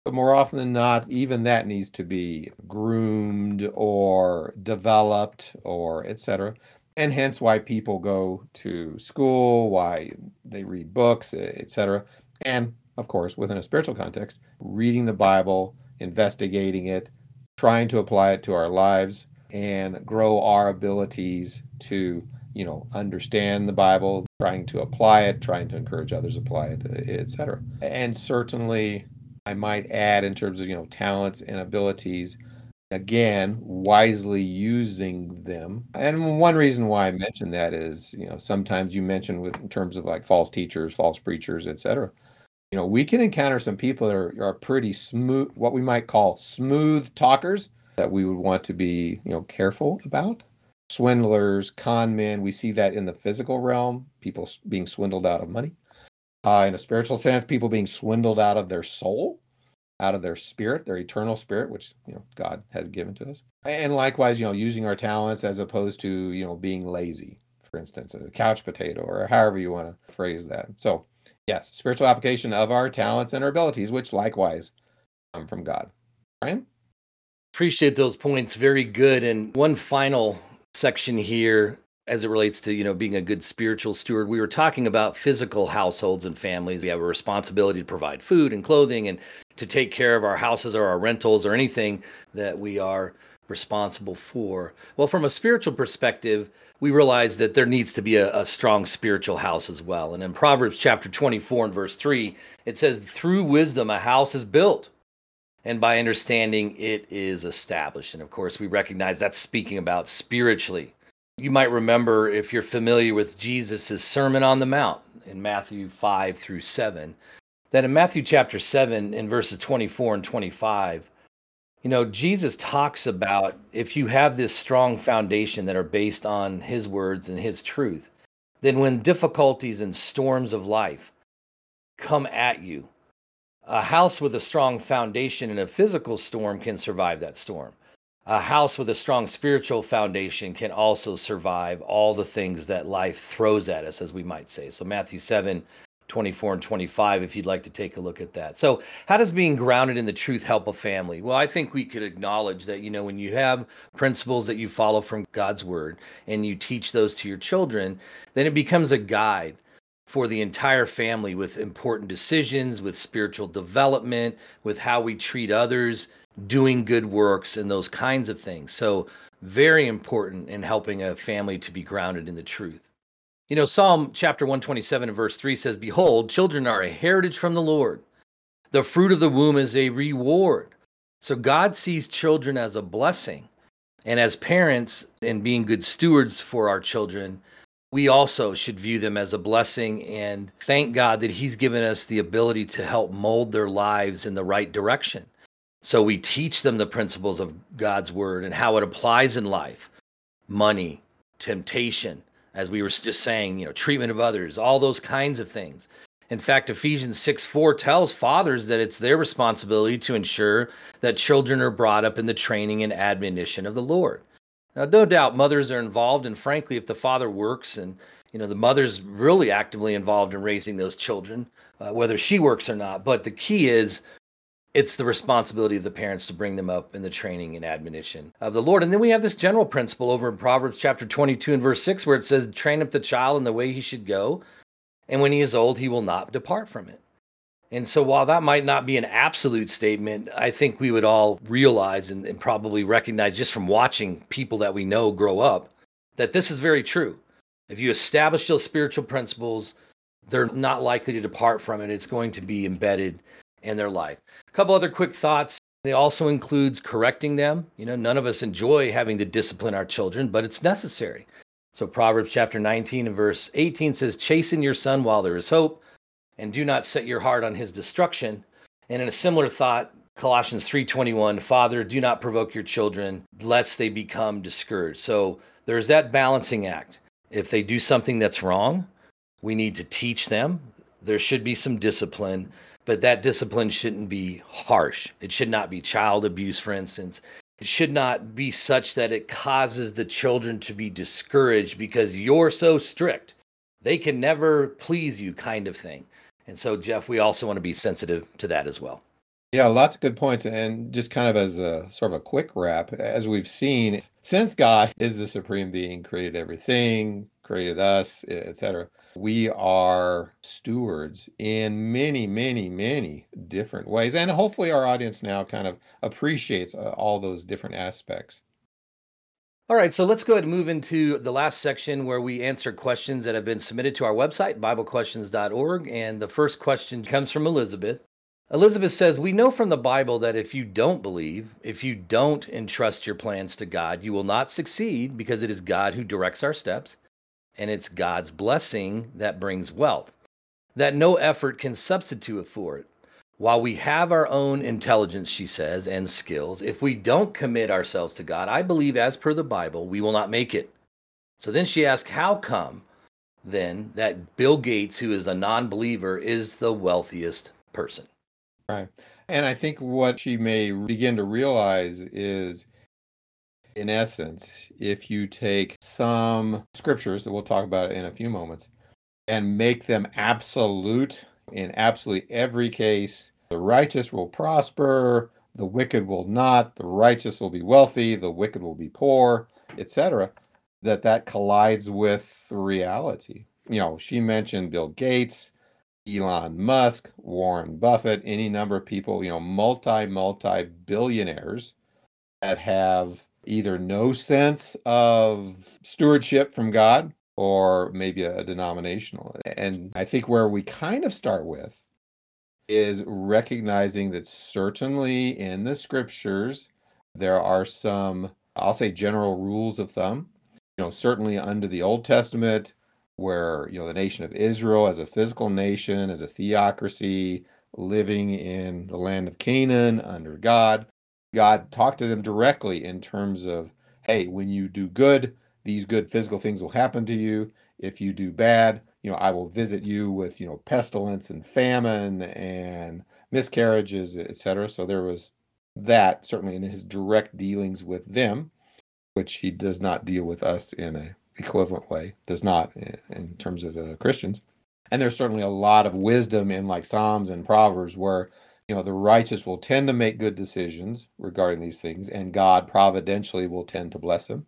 But more often than not, even that needs to be groomed or developed or etc. And hence why people go to school, why they read books, etc. And of course, within a spiritual context, reading the Bible, investigating it, trying to apply it to our lives and grow our abilities to you know understand the bible trying to apply it trying to encourage others to apply it etc and certainly I might add in terms of you know talents and abilities again wisely using them. And one reason why i mentioned that is you know sometimes you mention with in terms of like false teachers false preachers etc you know we can encounter some people that are, are pretty smooth what we might call smooth talkers that we would want to be you know careful about. Swindlers con men we see that in the physical realm people being swindled out of money uh, in a spiritual sense, people being swindled out of their soul, out of their spirit, their eternal spirit, which you know God has given to us, and likewise, you know, using our talents as opposed to you know being lazy, for instance, a couch potato, or however you want to phrase that. So, yes, spiritual application of our talents and our abilities, which likewise come from God. Brian. Appreciate those points. Very good. And one final section here as it relates to you know being a good spiritual steward we were talking about physical households and families. We have a responsibility to provide food and clothing and to take care of our houses or our rentals or anything that we are responsible for. Well from a spiritual perspective we realize that there needs to be a, a strong spiritual house as well. And in proverbs chapter 24 and verse 3 it says through wisdom a house is built and by understanding it is established. And of course we recognize that's speaking about spiritually you might remember if you're familiar with Jesus' Sermon on the Mount in Matthew 5 through 7, that in Matthew chapter 7, in verses 24 and 25, you know, Jesus talks about if you have this strong foundation that are based on his words and his truth, then when difficulties and storms of life come at you, a house with a strong foundation in a physical storm can survive that storm a house with a strong spiritual foundation can also survive all the things that life throws at us, as we might say. So, Matthew 7 24 and 25, if you'd like to take a look at that. So, how does being grounded in the truth help a family? Well, I think we could acknowledge that, you know, when you have principles that you follow from God's word and you teach those to your children, then it becomes a guide for the entire family with important decisions, with spiritual development, with how we treat others, doing good works and those kinds of things. So, very important in helping a family to be grounded in the truth. You know, Psalm chapter 127 and verse 3 says, Behold, children are a heritage from the Lord. The fruit of the womb is a reward. So, God sees children as a blessing. And as parents and being good stewards for our children, we also should view them as a blessing and thank God that He's given us the ability to help mold their lives in the right direction. So we teach them the principles of God's word and how it applies in life. money, temptation, as we were just saying, you know, treatment of others, all those kinds of things. In fact, Ephesians 6 4 tells fathers that it's their responsibility to ensure that children are brought up in the training and admonition of the Lord. Now, no doubt mothers are involved, and frankly, if the father works and you know the mother's really actively involved in raising those children, uh, whether she works or not. But the key is it's the responsibility of the parents to bring them up in the training and admonition of the Lord. And then we have this general principle over in Proverbs chapter 22 and verse 6 where it says, Train up the child in the way he should go, and when he is old, he will not depart from it. And so, while that might not be an absolute statement, I think we would all realize and, and, probably recognize just from watching people that we know grow up that this is very true. If you establish those spiritual principles, they're not likely to depart from it. It's going to be embedded in their life. A couple other quick thoughts. It also includes correcting them. You know, none of us enjoy having to discipline our children, but it's necessary. So Proverbs chapter 19 and verse 18 says, Chasten your son while there is hope, and do not set your heart on his destruction. And in a similar thought, Colossians 3:21, Father, do not provoke your children lest they become discouraged. So there's that balancing act. If they do something that's wrong, we need to teach them. There should be some discipline, but that discipline shouldn't be harsh. It should not be child abuse, for instance. It should not be such that it causes the children to be discouraged because you're so strict. They can never please you, kind of thing. And so, Jeff, we also want to be sensitive to that as well. Yeah, lots of good points. And just kind of as a sort of a quick wrap, as we've seen, since God is the supreme being, created everything, created us, etc., we are stewards in many, many, many different ways. And hopefully, our audience now kind of appreciates uh, all those different aspects. All right, so let's go ahead and move into the last section where we answer questions that have been submitted to our website, BibleQuestions.org. And the first question comes from Elizabeth. Elizabeth says, We know from the Bible that if you don't believe, if you don't entrust your plans to God, you will not succeed because it is God who directs our steps and it's God's blessing that brings wealth, that no effort can substitute for it. While we have our own intelligence, she says, and skills, if we don't commit ourselves to God, I believe, as per the Bible, we will not make it. So then she asks, How come then that Bill Gates, who is a non believer, is the wealthiest person? Right. And I think what she may begin to realize is in essence, if you take some scriptures that we'll talk about in a few moments and make them absolute in absolutely every case, the righteous will prosper, the wicked will not, the righteous will be wealthy, the wicked will be poor, etc., that that collides with reality. You know, she mentioned Bill Gates, Elon Musk, Warren Buffett, any number of people, you know, multi, multi billionaires that have either no sense of stewardship from God or maybe a, denominational. And I think where we kind of start with is recognizing that certainly in the scriptures, there are some, I'll say, general rules of thumb. You know, certainly under the Old Testament, where, you know, the nation of Israel as a physical nation, as a theocracy, living in the land of Canaan under God, God talked to them directly in terms of, hey, when you do good, these good physical things will happen to you. If you do bad, you know, I will visit you with, you know, pestilence and famine and miscarriages, etc. So there was that certainly in his direct dealings with them, which he does not deal with us in a equivalent way, does not in terms of uh, Christians. And there's certainly a lot of wisdom in like Psalms and Proverbs where you know the righteous will tend to make good decisions regarding these things and god providentially will tend to bless them.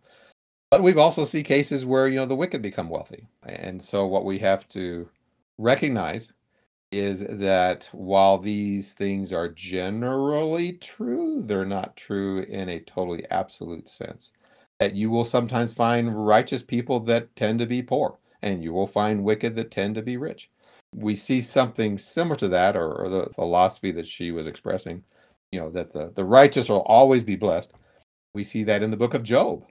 But we've also see cases where you know the wicked become wealthy. And so what we have to recognize is that while these things are generally true they're not true in a totally absolute sense. That you will sometimes find righteous people that tend to be poor and you will find wicked that tend to be rich we see something similar to that or, or, the philosophy that she was expressing you know that the, the righteous will always be blessed we see that in the book of job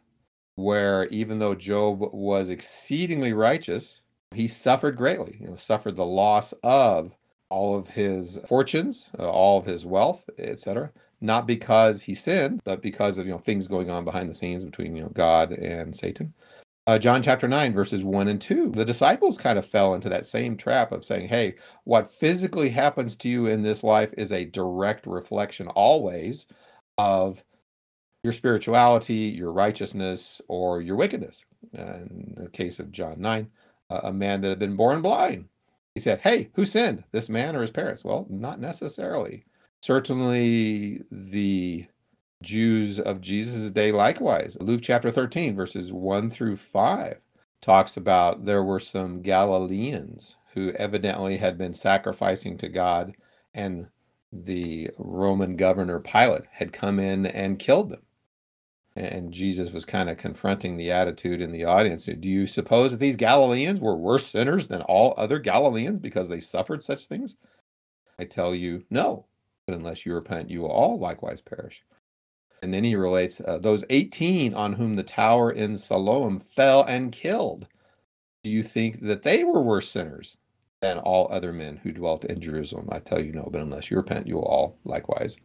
where even though job was exceedingly righteous he suffered greatly you know suffered the loss of all of his fortunes uh, all of his wealth etc not because he sinned, but because of you know things going on behind the scenes between you know God and Satan. Uh, John chapter 9, verses 1 and 2. The disciples kind of fell into that same trap of saying, hey, what physically happens to you in this life is a direct reflection always of your spirituality, your righteousness, or your wickedness. In the case of John 9, a man that had been born blind. He said, Hey, who sinned, this man or his parents? Well, not necessarily. Certainly, the Jews of Jesus' day likewise. Luke chapter 13, verses 1 through 5, talks about there were some Galileans who evidently had been sacrificing to God, and the Roman governor Pilate had come in and killed them and Jesus was kind of confronting the attitude in the audience. Do you suppose that these Galileans were worse sinners than all other Galileans because they suffered such things? I tell you, no. But unless you repent, you will all likewise perish. And then he relates uh, those 18 on whom the tower in Siloam fell and killed. Do you think that they were worse sinners than all other men who dwelt in Jerusalem? I tell you, no. But unless you repent, you will all likewise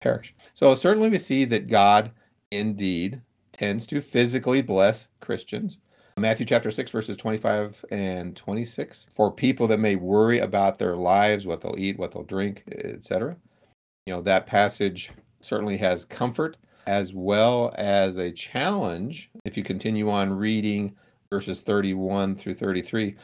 perish. So certainly we see that God indeed tends to physically bless Christians. Matthew chapter 6, verses 25 and 26. For people that may worry about their lives, what they'll eat, what they'll drink, etc. You know, that passage certainly has comfort as well as a challenge if you continue on reading verses 31 through 33.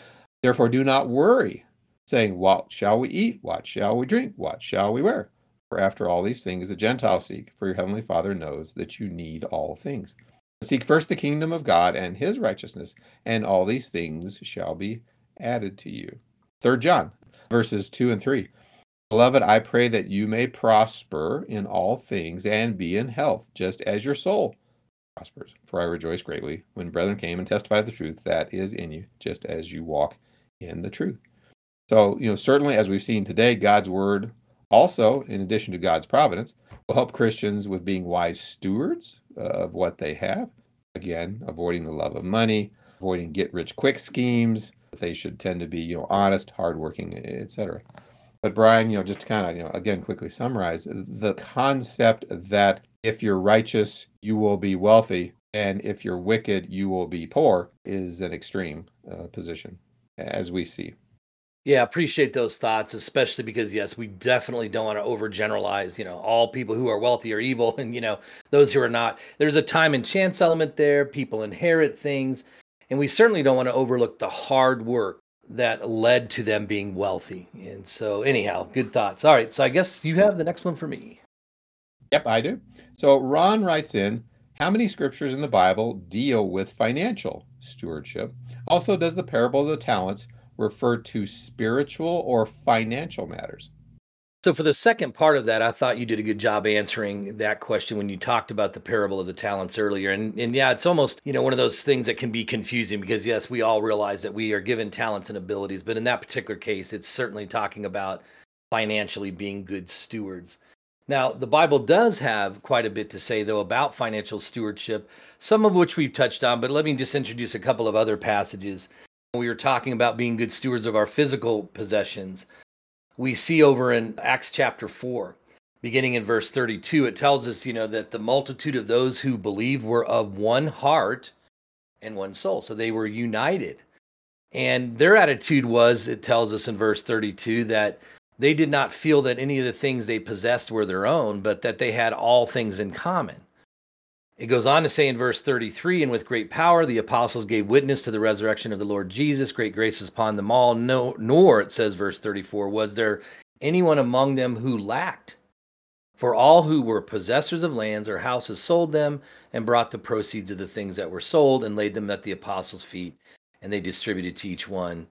Therefore, do not worry, saying, What shall we eat? What shall we drink? What shall we wear? For after all these things the Gentiles seek, for your heavenly Father knows that you need all things. Seek first the kingdom of God and his righteousness, and all these things shall be added to you. Third John, verses 2 and 3. Beloved, I pray that you may prosper in all things and be in health, just as your soul prospers. For I rejoice greatly when brethren came and testified the truth that is in you, just as you walk in the truth. So, you know, certainly as we've seen today, God's word also, in addition to God's providence, will help Christians with being wise stewards of what they have. Again, avoiding the love of money, avoiding get rich quick schemes. They should tend to be, you know, honest, hardworking, etc. But Brian, you know, just to kind of, you know, again, quickly summarize the concept that if you're righteous, you will be wealthy, and if you're wicked, you will be poor is an extreme uh, position, as we see. Yeah, appreciate those thoughts, especially because yes, we definitely don't want to overgeneralize. You know, all people who are wealthy are evil, and you know those who are not. There's a time and chance element there. People inherit things, and we certainly don't want to overlook the hard work that led to them being wealthy. And so, anyhow, good thoughts. All right, so I guess you have the next one for me. Yep, I do. So Ron writes in, how many scriptures in the Bible deal with financial stewardship? Also, does the parable of the talents refer to spiritual or financial matters? So, for the second part of that, I thought you did a good job answering that question when you talked about the parable of the talents earlier. And, and yeah, it's almost, you know, one of those things that can be confusing because, yes, we all realize that we are given talents and abilities. But in that particular case, it's certainly talking about financially being good stewards. Now, the Bible does have quite a bit to say, though, about financial stewardship, some of which we've touched on, but let me just introduce a couple of other passages we were talking about being good stewards of our physical possessions, we see over in Acts chapter 4, beginning in verse 32, it tells us, you know, that the multitude of those who believed were of one heart and one soul. So they were united. And their attitude was, it tells us in verse 32, that they did not feel that any of the things they possessed were their own, but that they had all things in common. It goes on to say in verse 33 and with great power the apostles gave witness to the resurrection of the Lord Jesus, great graces upon them all. No, nor, it says, verse 34, was there anyone among them who lacked. For all who were possessors of lands or houses sold them and brought the proceeds of the things that were sold and laid them at the apostles' feet, and they distributed to each one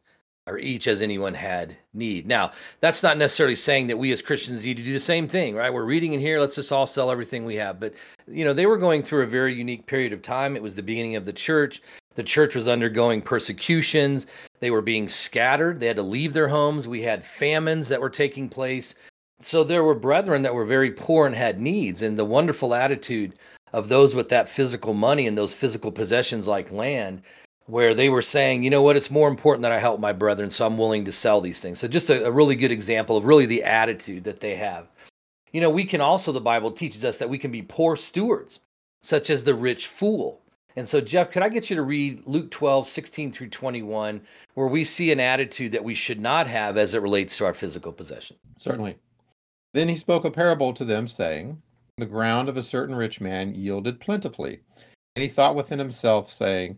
or each as anyone had need. Now, that's not necessarily saying that we as Christians need to do the same thing, right? We're reading in here, let's just all sell everything we have. But, you know, they were going through a very unique period of time. It was the beginning of the church. The church was undergoing persecutions. They were being scattered. They had to leave their homes. We had famines that were taking place. So there were brethren that were very poor and had needs. And the wonderful attitude of those with that physical money and those physical possessions like land where they were saying, you know what, it's more important that I help my brethren, so I'm willing to sell these things. So just a, a, really good example of really the attitude that they have. You know, we can also, the Bible teaches us that we can be poor stewards, such as the rich fool. And so, Jeff, could I get you to read Luke 12, 16 through 21, where we see an attitude that we should not have as it relates to our physical possession? Certainly. Then he spoke a parable to them, saying, The ground of a certain rich man yielded plentifully. And he thought within himself, saying,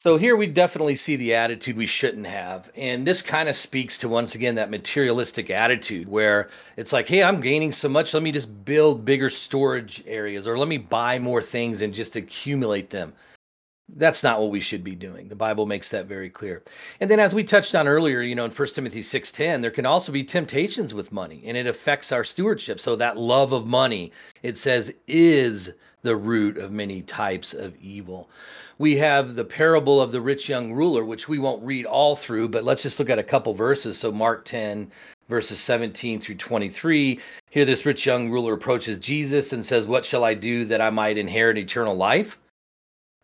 So here we definitely see the attitude we shouldn't have. And this kind of speaks to once again that materialistic attitude where it's like, hey, I'm gaining so much, let me just build bigger storage areas or let me buy more things and just accumulate them. That's not what we should be doing. The Bible makes that very clear. And then as we touched on earlier, you know, in 1 Timothy 6:10, there can also be temptations with money and it affects our stewardship. So that love of money, it says is the root of many types of evil. We have the parable of the rich young ruler, which we won't read all through, but let's just look at a couple verses. So Mark 10 verses 17 through 23. Here this rich young ruler approaches Jesus and says, "What shall I do that I might inherit eternal life?"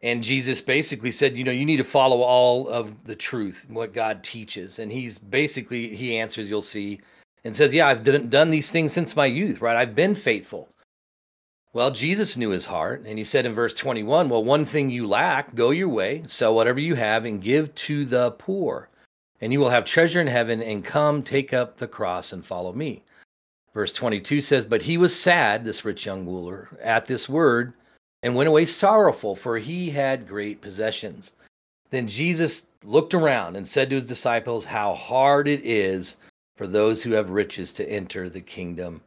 and Jesus basically said, you know, you need to follow all of the truth, what God teaches. And he's basically, he answers, you'll see, and says, yeah, I've done, done these things since my youth, right? I've been faithful. Well, Jesus knew his heart, and he said in verse 21, well, one thing you lack, go your way, sell whatever you have, and give to the poor, and you will have treasure in heaven, and come take up the cross and follow me. Verse 22 says, but he was sad, this rich young ruler, at this word and went away sorrowful, for he had great possessions. Then Jesus looked around and said to his disciples, How hard it is for those who have riches to enter the kingdom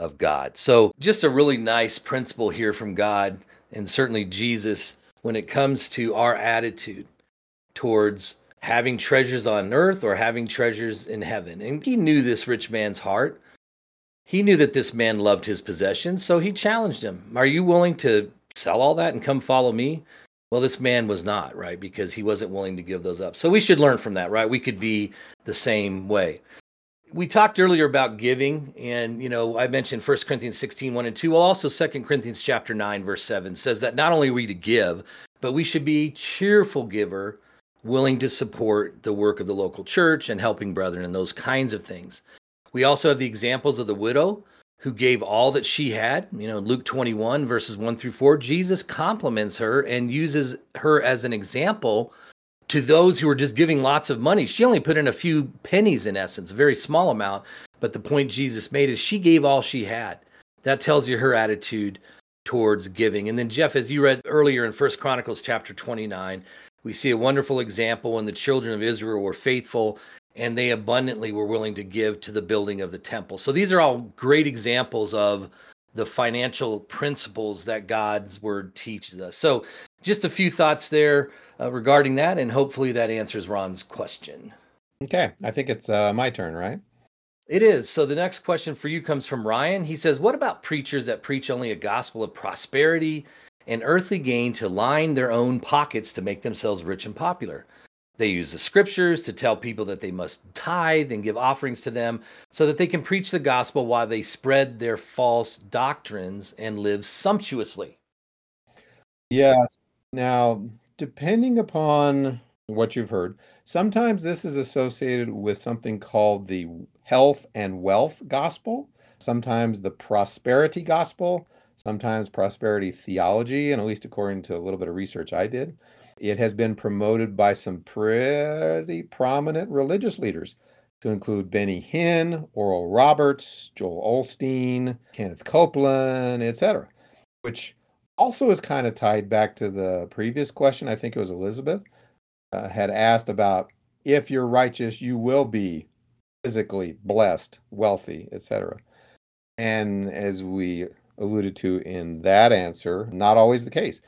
of God. So, just a really nice principle here from God, and certainly Jesus, when it comes to our attitude towards having treasures on earth or having treasures in heaven. And he knew this rich man's heart. He knew that this man loved his possessions, so he challenged him. Are you willing to sell all that and come follow me? Well, this man was not, right? Because he wasn't willing to give those up. So we should learn from that, right? We could be the same way. We talked earlier about giving, and you know, I mentioned 1 Corinthians 16, 1 and 2. Well, also 2 Corinthians chapter 9, verse 7 says that not only are we to give, but we should be cheerful giver, willing to support the work of the local church and helping brethren and those kinds of things. We also have the examples of the widow who gave all that she had. You know, Luke 21, verses 1 through 4, Jesus compliments her and uses her as an example to those who are just giving lots of money. She only put in a few pennies, in essence, a very small amount. But the point Jesus made is she gave all she had. That tells you her attitude towards giving. And then, Jeff, as you read earlier in First Chronicles chapter 29, we see a wonderful example when the children of Israel were faithful and they abundantly were willing to give to the building of the temple. So these are all great examples of the financial principles that God's word teaches us. So just a few thoughts there uh, regarding that, and hopefully that answers Ron's question. Okay, I think it's uh, my turn, right? It is. So the next question for you comes from Ryan. He says, What about preachers that preach only a gospel of prosperity and earthly gain to line their own pockets to make themselves rich and popular? They use the scriptures to tell people that they must tithe and give offerings to them so that they can preach the gospel while they spread their false doctrines and live sumptuously. Yes. Now, depending upon what you've heard, sometimes this is associated with something called the health and wealth gospel, sometimes the prosperity gospel, sometimes prosperity theology, and at least according to a little bit of research I did. It has been promoted by some pretty prominent religious leaders, to include Benny Hinn, Oral Roberts, Joel Osteen, Kenneth Copeland, etc., which also is kind of tied back to the previous question. I think it was Elizabeth uh, had asked about if you're righteous, you will be physically blessed, wealthy, etc. And as we alluded to in that answer, not always the case.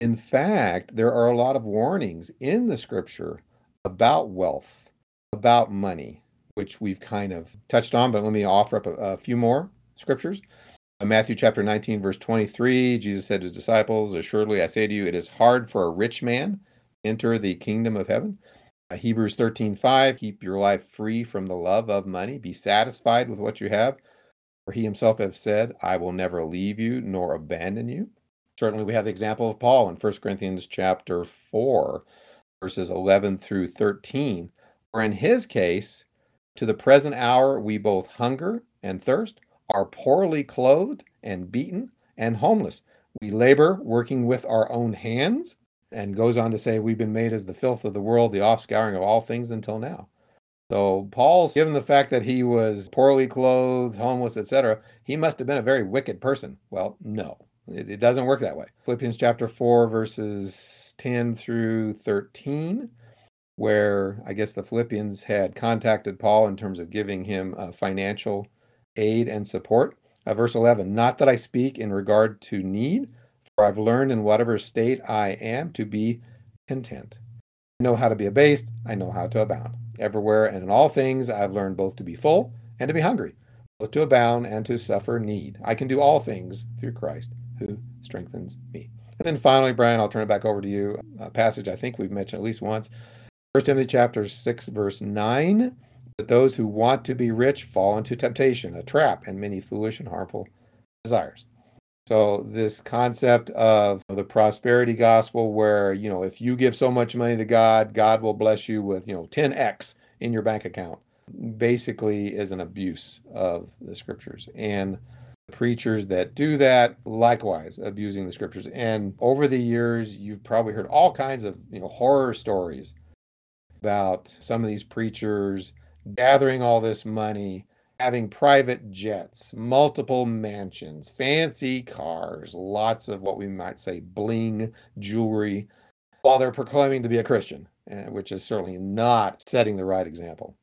In fact, there are a lot of warnings in the scripture about wealth, about money, which we've kind of touched on, but let me offer up a, a few more scriptures. Matthew chapter 19, verse 23, Jesus said to his disciples, Assuredly I say to you, it is hard for a rich man to enter the kingdom of heaven. Uh, Hebrews 13, 5, keep your life free from the love of money. Be satisfied with what you have. For he himself has said, I will never leave you nor abandon you. Certainly, we have the example of Paul in 1 Corinthians chapter 4, verses 11 through 13, For in his case, to the present hour we both hunger and thirst are poorly clothed and beaten and homeless. We labor working with our own hands, and goes on to say, We've been made as the filth of the world, the offscouring of all things until now. So, Paul's given the fact that he was poorly clothed, homeless, etc., he must have been a very wicked person. Well, no, it, it doesn't work that way. Philippians chapter 4, verses 10 through 13 where I guess the Philippians had contacted Paul in terms of giving him financial aid and support. Uh, verse 11, not that I speak in regard to need, for I've learned in whatever state I am to be content. I know how to be abased, I know how to abound. Everywhere and in all things I've learned both to be full and to be hungry, both to abound and to suffer need. I can do all things through Christ who strengthens me. And then finally, Brian, I'll turn it back over to you. A passage I think we've mentioned at least once. 1 Timothy chapter 6, verse 9 that those who want to be rich fall into temptation, a trap, and many foolish and harmful desires. So this concept of the prosperity gospel where, you know, if you give so much money to God, God will bless you with, you know, 10x in your bank account basically is an abuse of the scriptures. And preachers that do that likewise abusing the scriptures. And over the years, you've probably heard all kinds of, you know, horror stories about some of these preachers gathering all this money, having private jets, multiple mansions, fancy cars, lots of what we might say bling jewelry, while they're proclaiming to be a Christian, eh, which is certainly not setting the right example.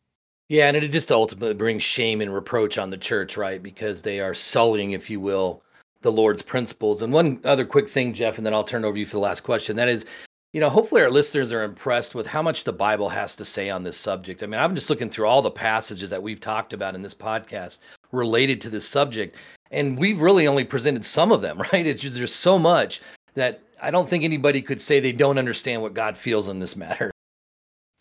Yeah, and it just ultimately brings shame and reproach on the church, right? Because they are sullying, if you will, the Lord's principles. And one other quick thing, Jeff, and then I'll turn over to you for the last question. That is, you know, hopefully our listeners are impressed with how much the Bible has to say on this subject. I mean, I'm just looking through all the passages that we've talked about in this podcast related to this subject, and we've really only presented some of them, right? It's just, there's so much that I don't think anybody could say they don't understand what God feels in this matter.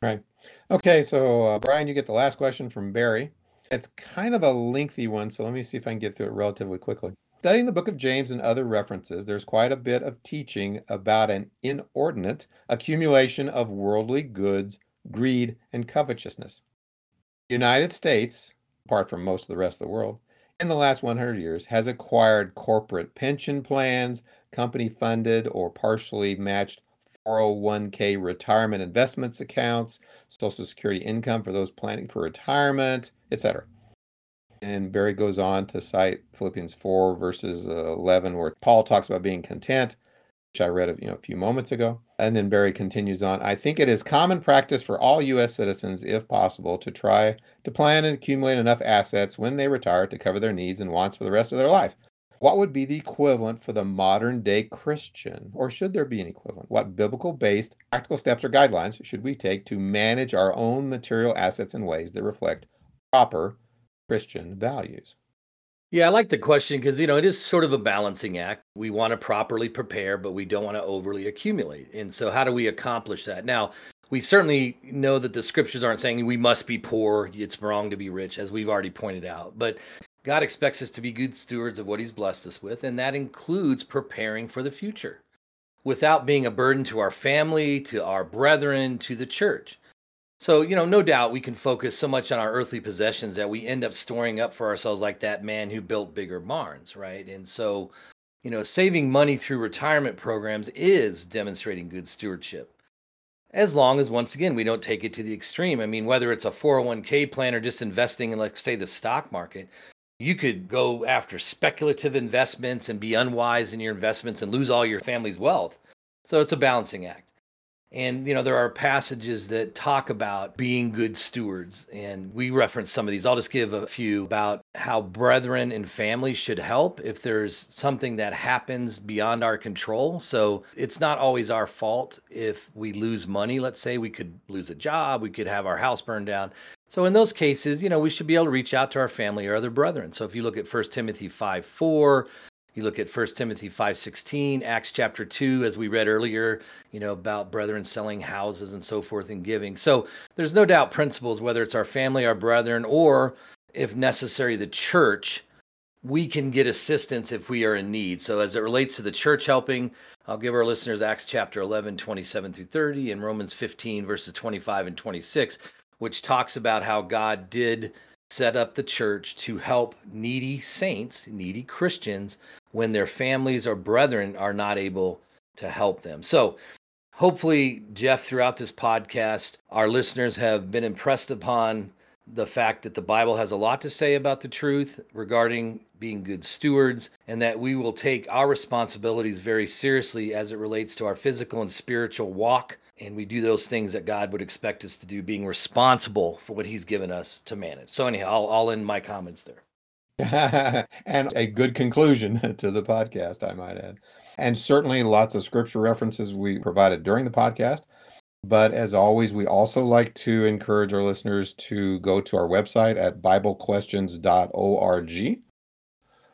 Right. Okay, so uh, Brian, you get the last question from Barry. It's kind of a lengthy one, so let me see if I can get through it relatively quickly. Studying the book of James and other references, there's quite a bit of teaching about an inordinate accumulation of worldly goods, greed, and covetousness. The United States, apart from most of the rest of the world, in the last 100 years has acquired corporate pension plans, company funded or partially matched 401k retirement investments accounts, Social Security income for those planning for retirement, etc. And Barry goes on to cite Philippians 4, verses uh, 11, where Paul talks about being content, which I read you know, a few moments ago. And then Barry continues on I think it is common practice for all U.S. citizens, if possible, to try to plan and accumulate enough assets when they retire to cover their needs and wants for the rest of their life. What would be the equivalent for the modern day Christian, or should there be an equivalent? What biblical based practical steps or guidelines should we take to manage our own material assets in ways that reflect proper Christian values? Yeah, I like the question because, you know, it is sort of a balancing act. We want to properly prepare, but we don't want to overly accumulate. And so, how do we accomplish that? Now, we certainly know that the scriptures aren't saying we must be poor, it's wrong to be rich, as we've already pointed out. But God expects us to be good stewards of what He's blessed us with, and that includes preparing for the future without being a burden to our family, to our brethren, to the church. So, you know, no doubt we can focus so much on our earthly possessions that we end up storing up for ourselves like that man who built bigger barns, right? And so, you know, saving money through retirement programs is demonstrating good stewardship. As long as, once again, we don't take it to the extreme. I mean, whether it's a 401k plan or just investing in, let's say, the stock market, you could go after speculative investments and be unwise in your investments and lose all your family's wealth. So it's a balancing act. And, you know, there are passages that talk about being good stewards. And we reference some of these. I'll just give a few about how brethren and family should help if there's something that happens beyond our control. So it's not always our fault if we lose money. Let's say we could lose a job, we could have our house burned down. So in those cases, you know, we should be able to reach out to our family or other brethren. So if you look at 1 Timothy 5 4, you look at 1 Timothy 5:16, Acts chapter 2 as we read earlier, you know, about brethren selling houses and so forth and giving. So there's no doubt principles whether it's our family, our brethren or if necessary the church, we can get assistance if we are in need. So as it relates to the church helping, I'll give our listeners Acts chapter 11 27 through 30 and Romans 15 verses 25 and 26 which talks about how God did set up the church to help needy saints, needy Christians, when their families or brethren are not able to help them. So, hopefully, Jeff, throughout this podcast, our listeners have been impressed upon the fact that the Bible has a lot to say about the truth regarding being good stewards, and that we will take our responsibilities very seriously as it relates to our physical and spiritual walk and we do those things that God would expect us to do, being responsible for what He's given us to manage. So, anyhow, I'll, I'll end my comments there. and a good conclusion to the podcast, I might add. And certainly lots of scripture references we provided during the podcast. But as always, we also like to encourage our listeners to go to our website at BibleQuestions.org.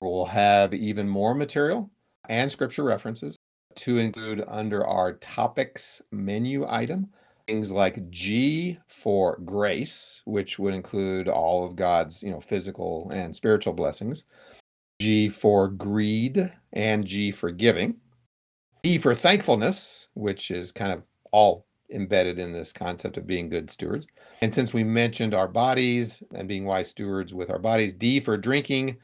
We'll have even more material and scripture references to include under our topics menu item things like G for grace, which would include all of God's, you know, physical and spiritual blessings. G for greed and G for giving. E for thankfulness, which is kind of all embedded in this concept of being good stewards. And since we mentioned our bodies and being wise stewards with our bodies, D for drinking,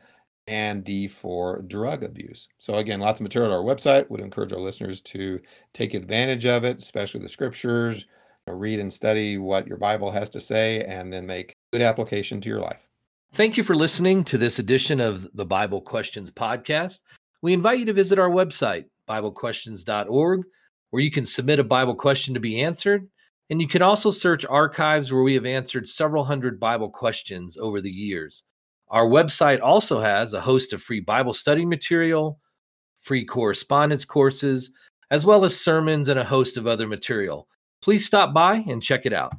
and D for drug abuse. So, again, lots of material on our website. Would encourage our listeners to take advantage of it, especially the scriptures, read and study what your Bible has to say, and then make good application to your life. Thank you for listening to this edition of the Bible Questions Podcast. We invite you to visit our website, BibleQuestions.org, where you can submit a Bible question to be answered. And you can also search archives where we have answered several hundred Bible questions over the years. Our website also has a host of free Bible study material, free correspondence courses, as well as sermons and a host of other material. Please stop by and check it out.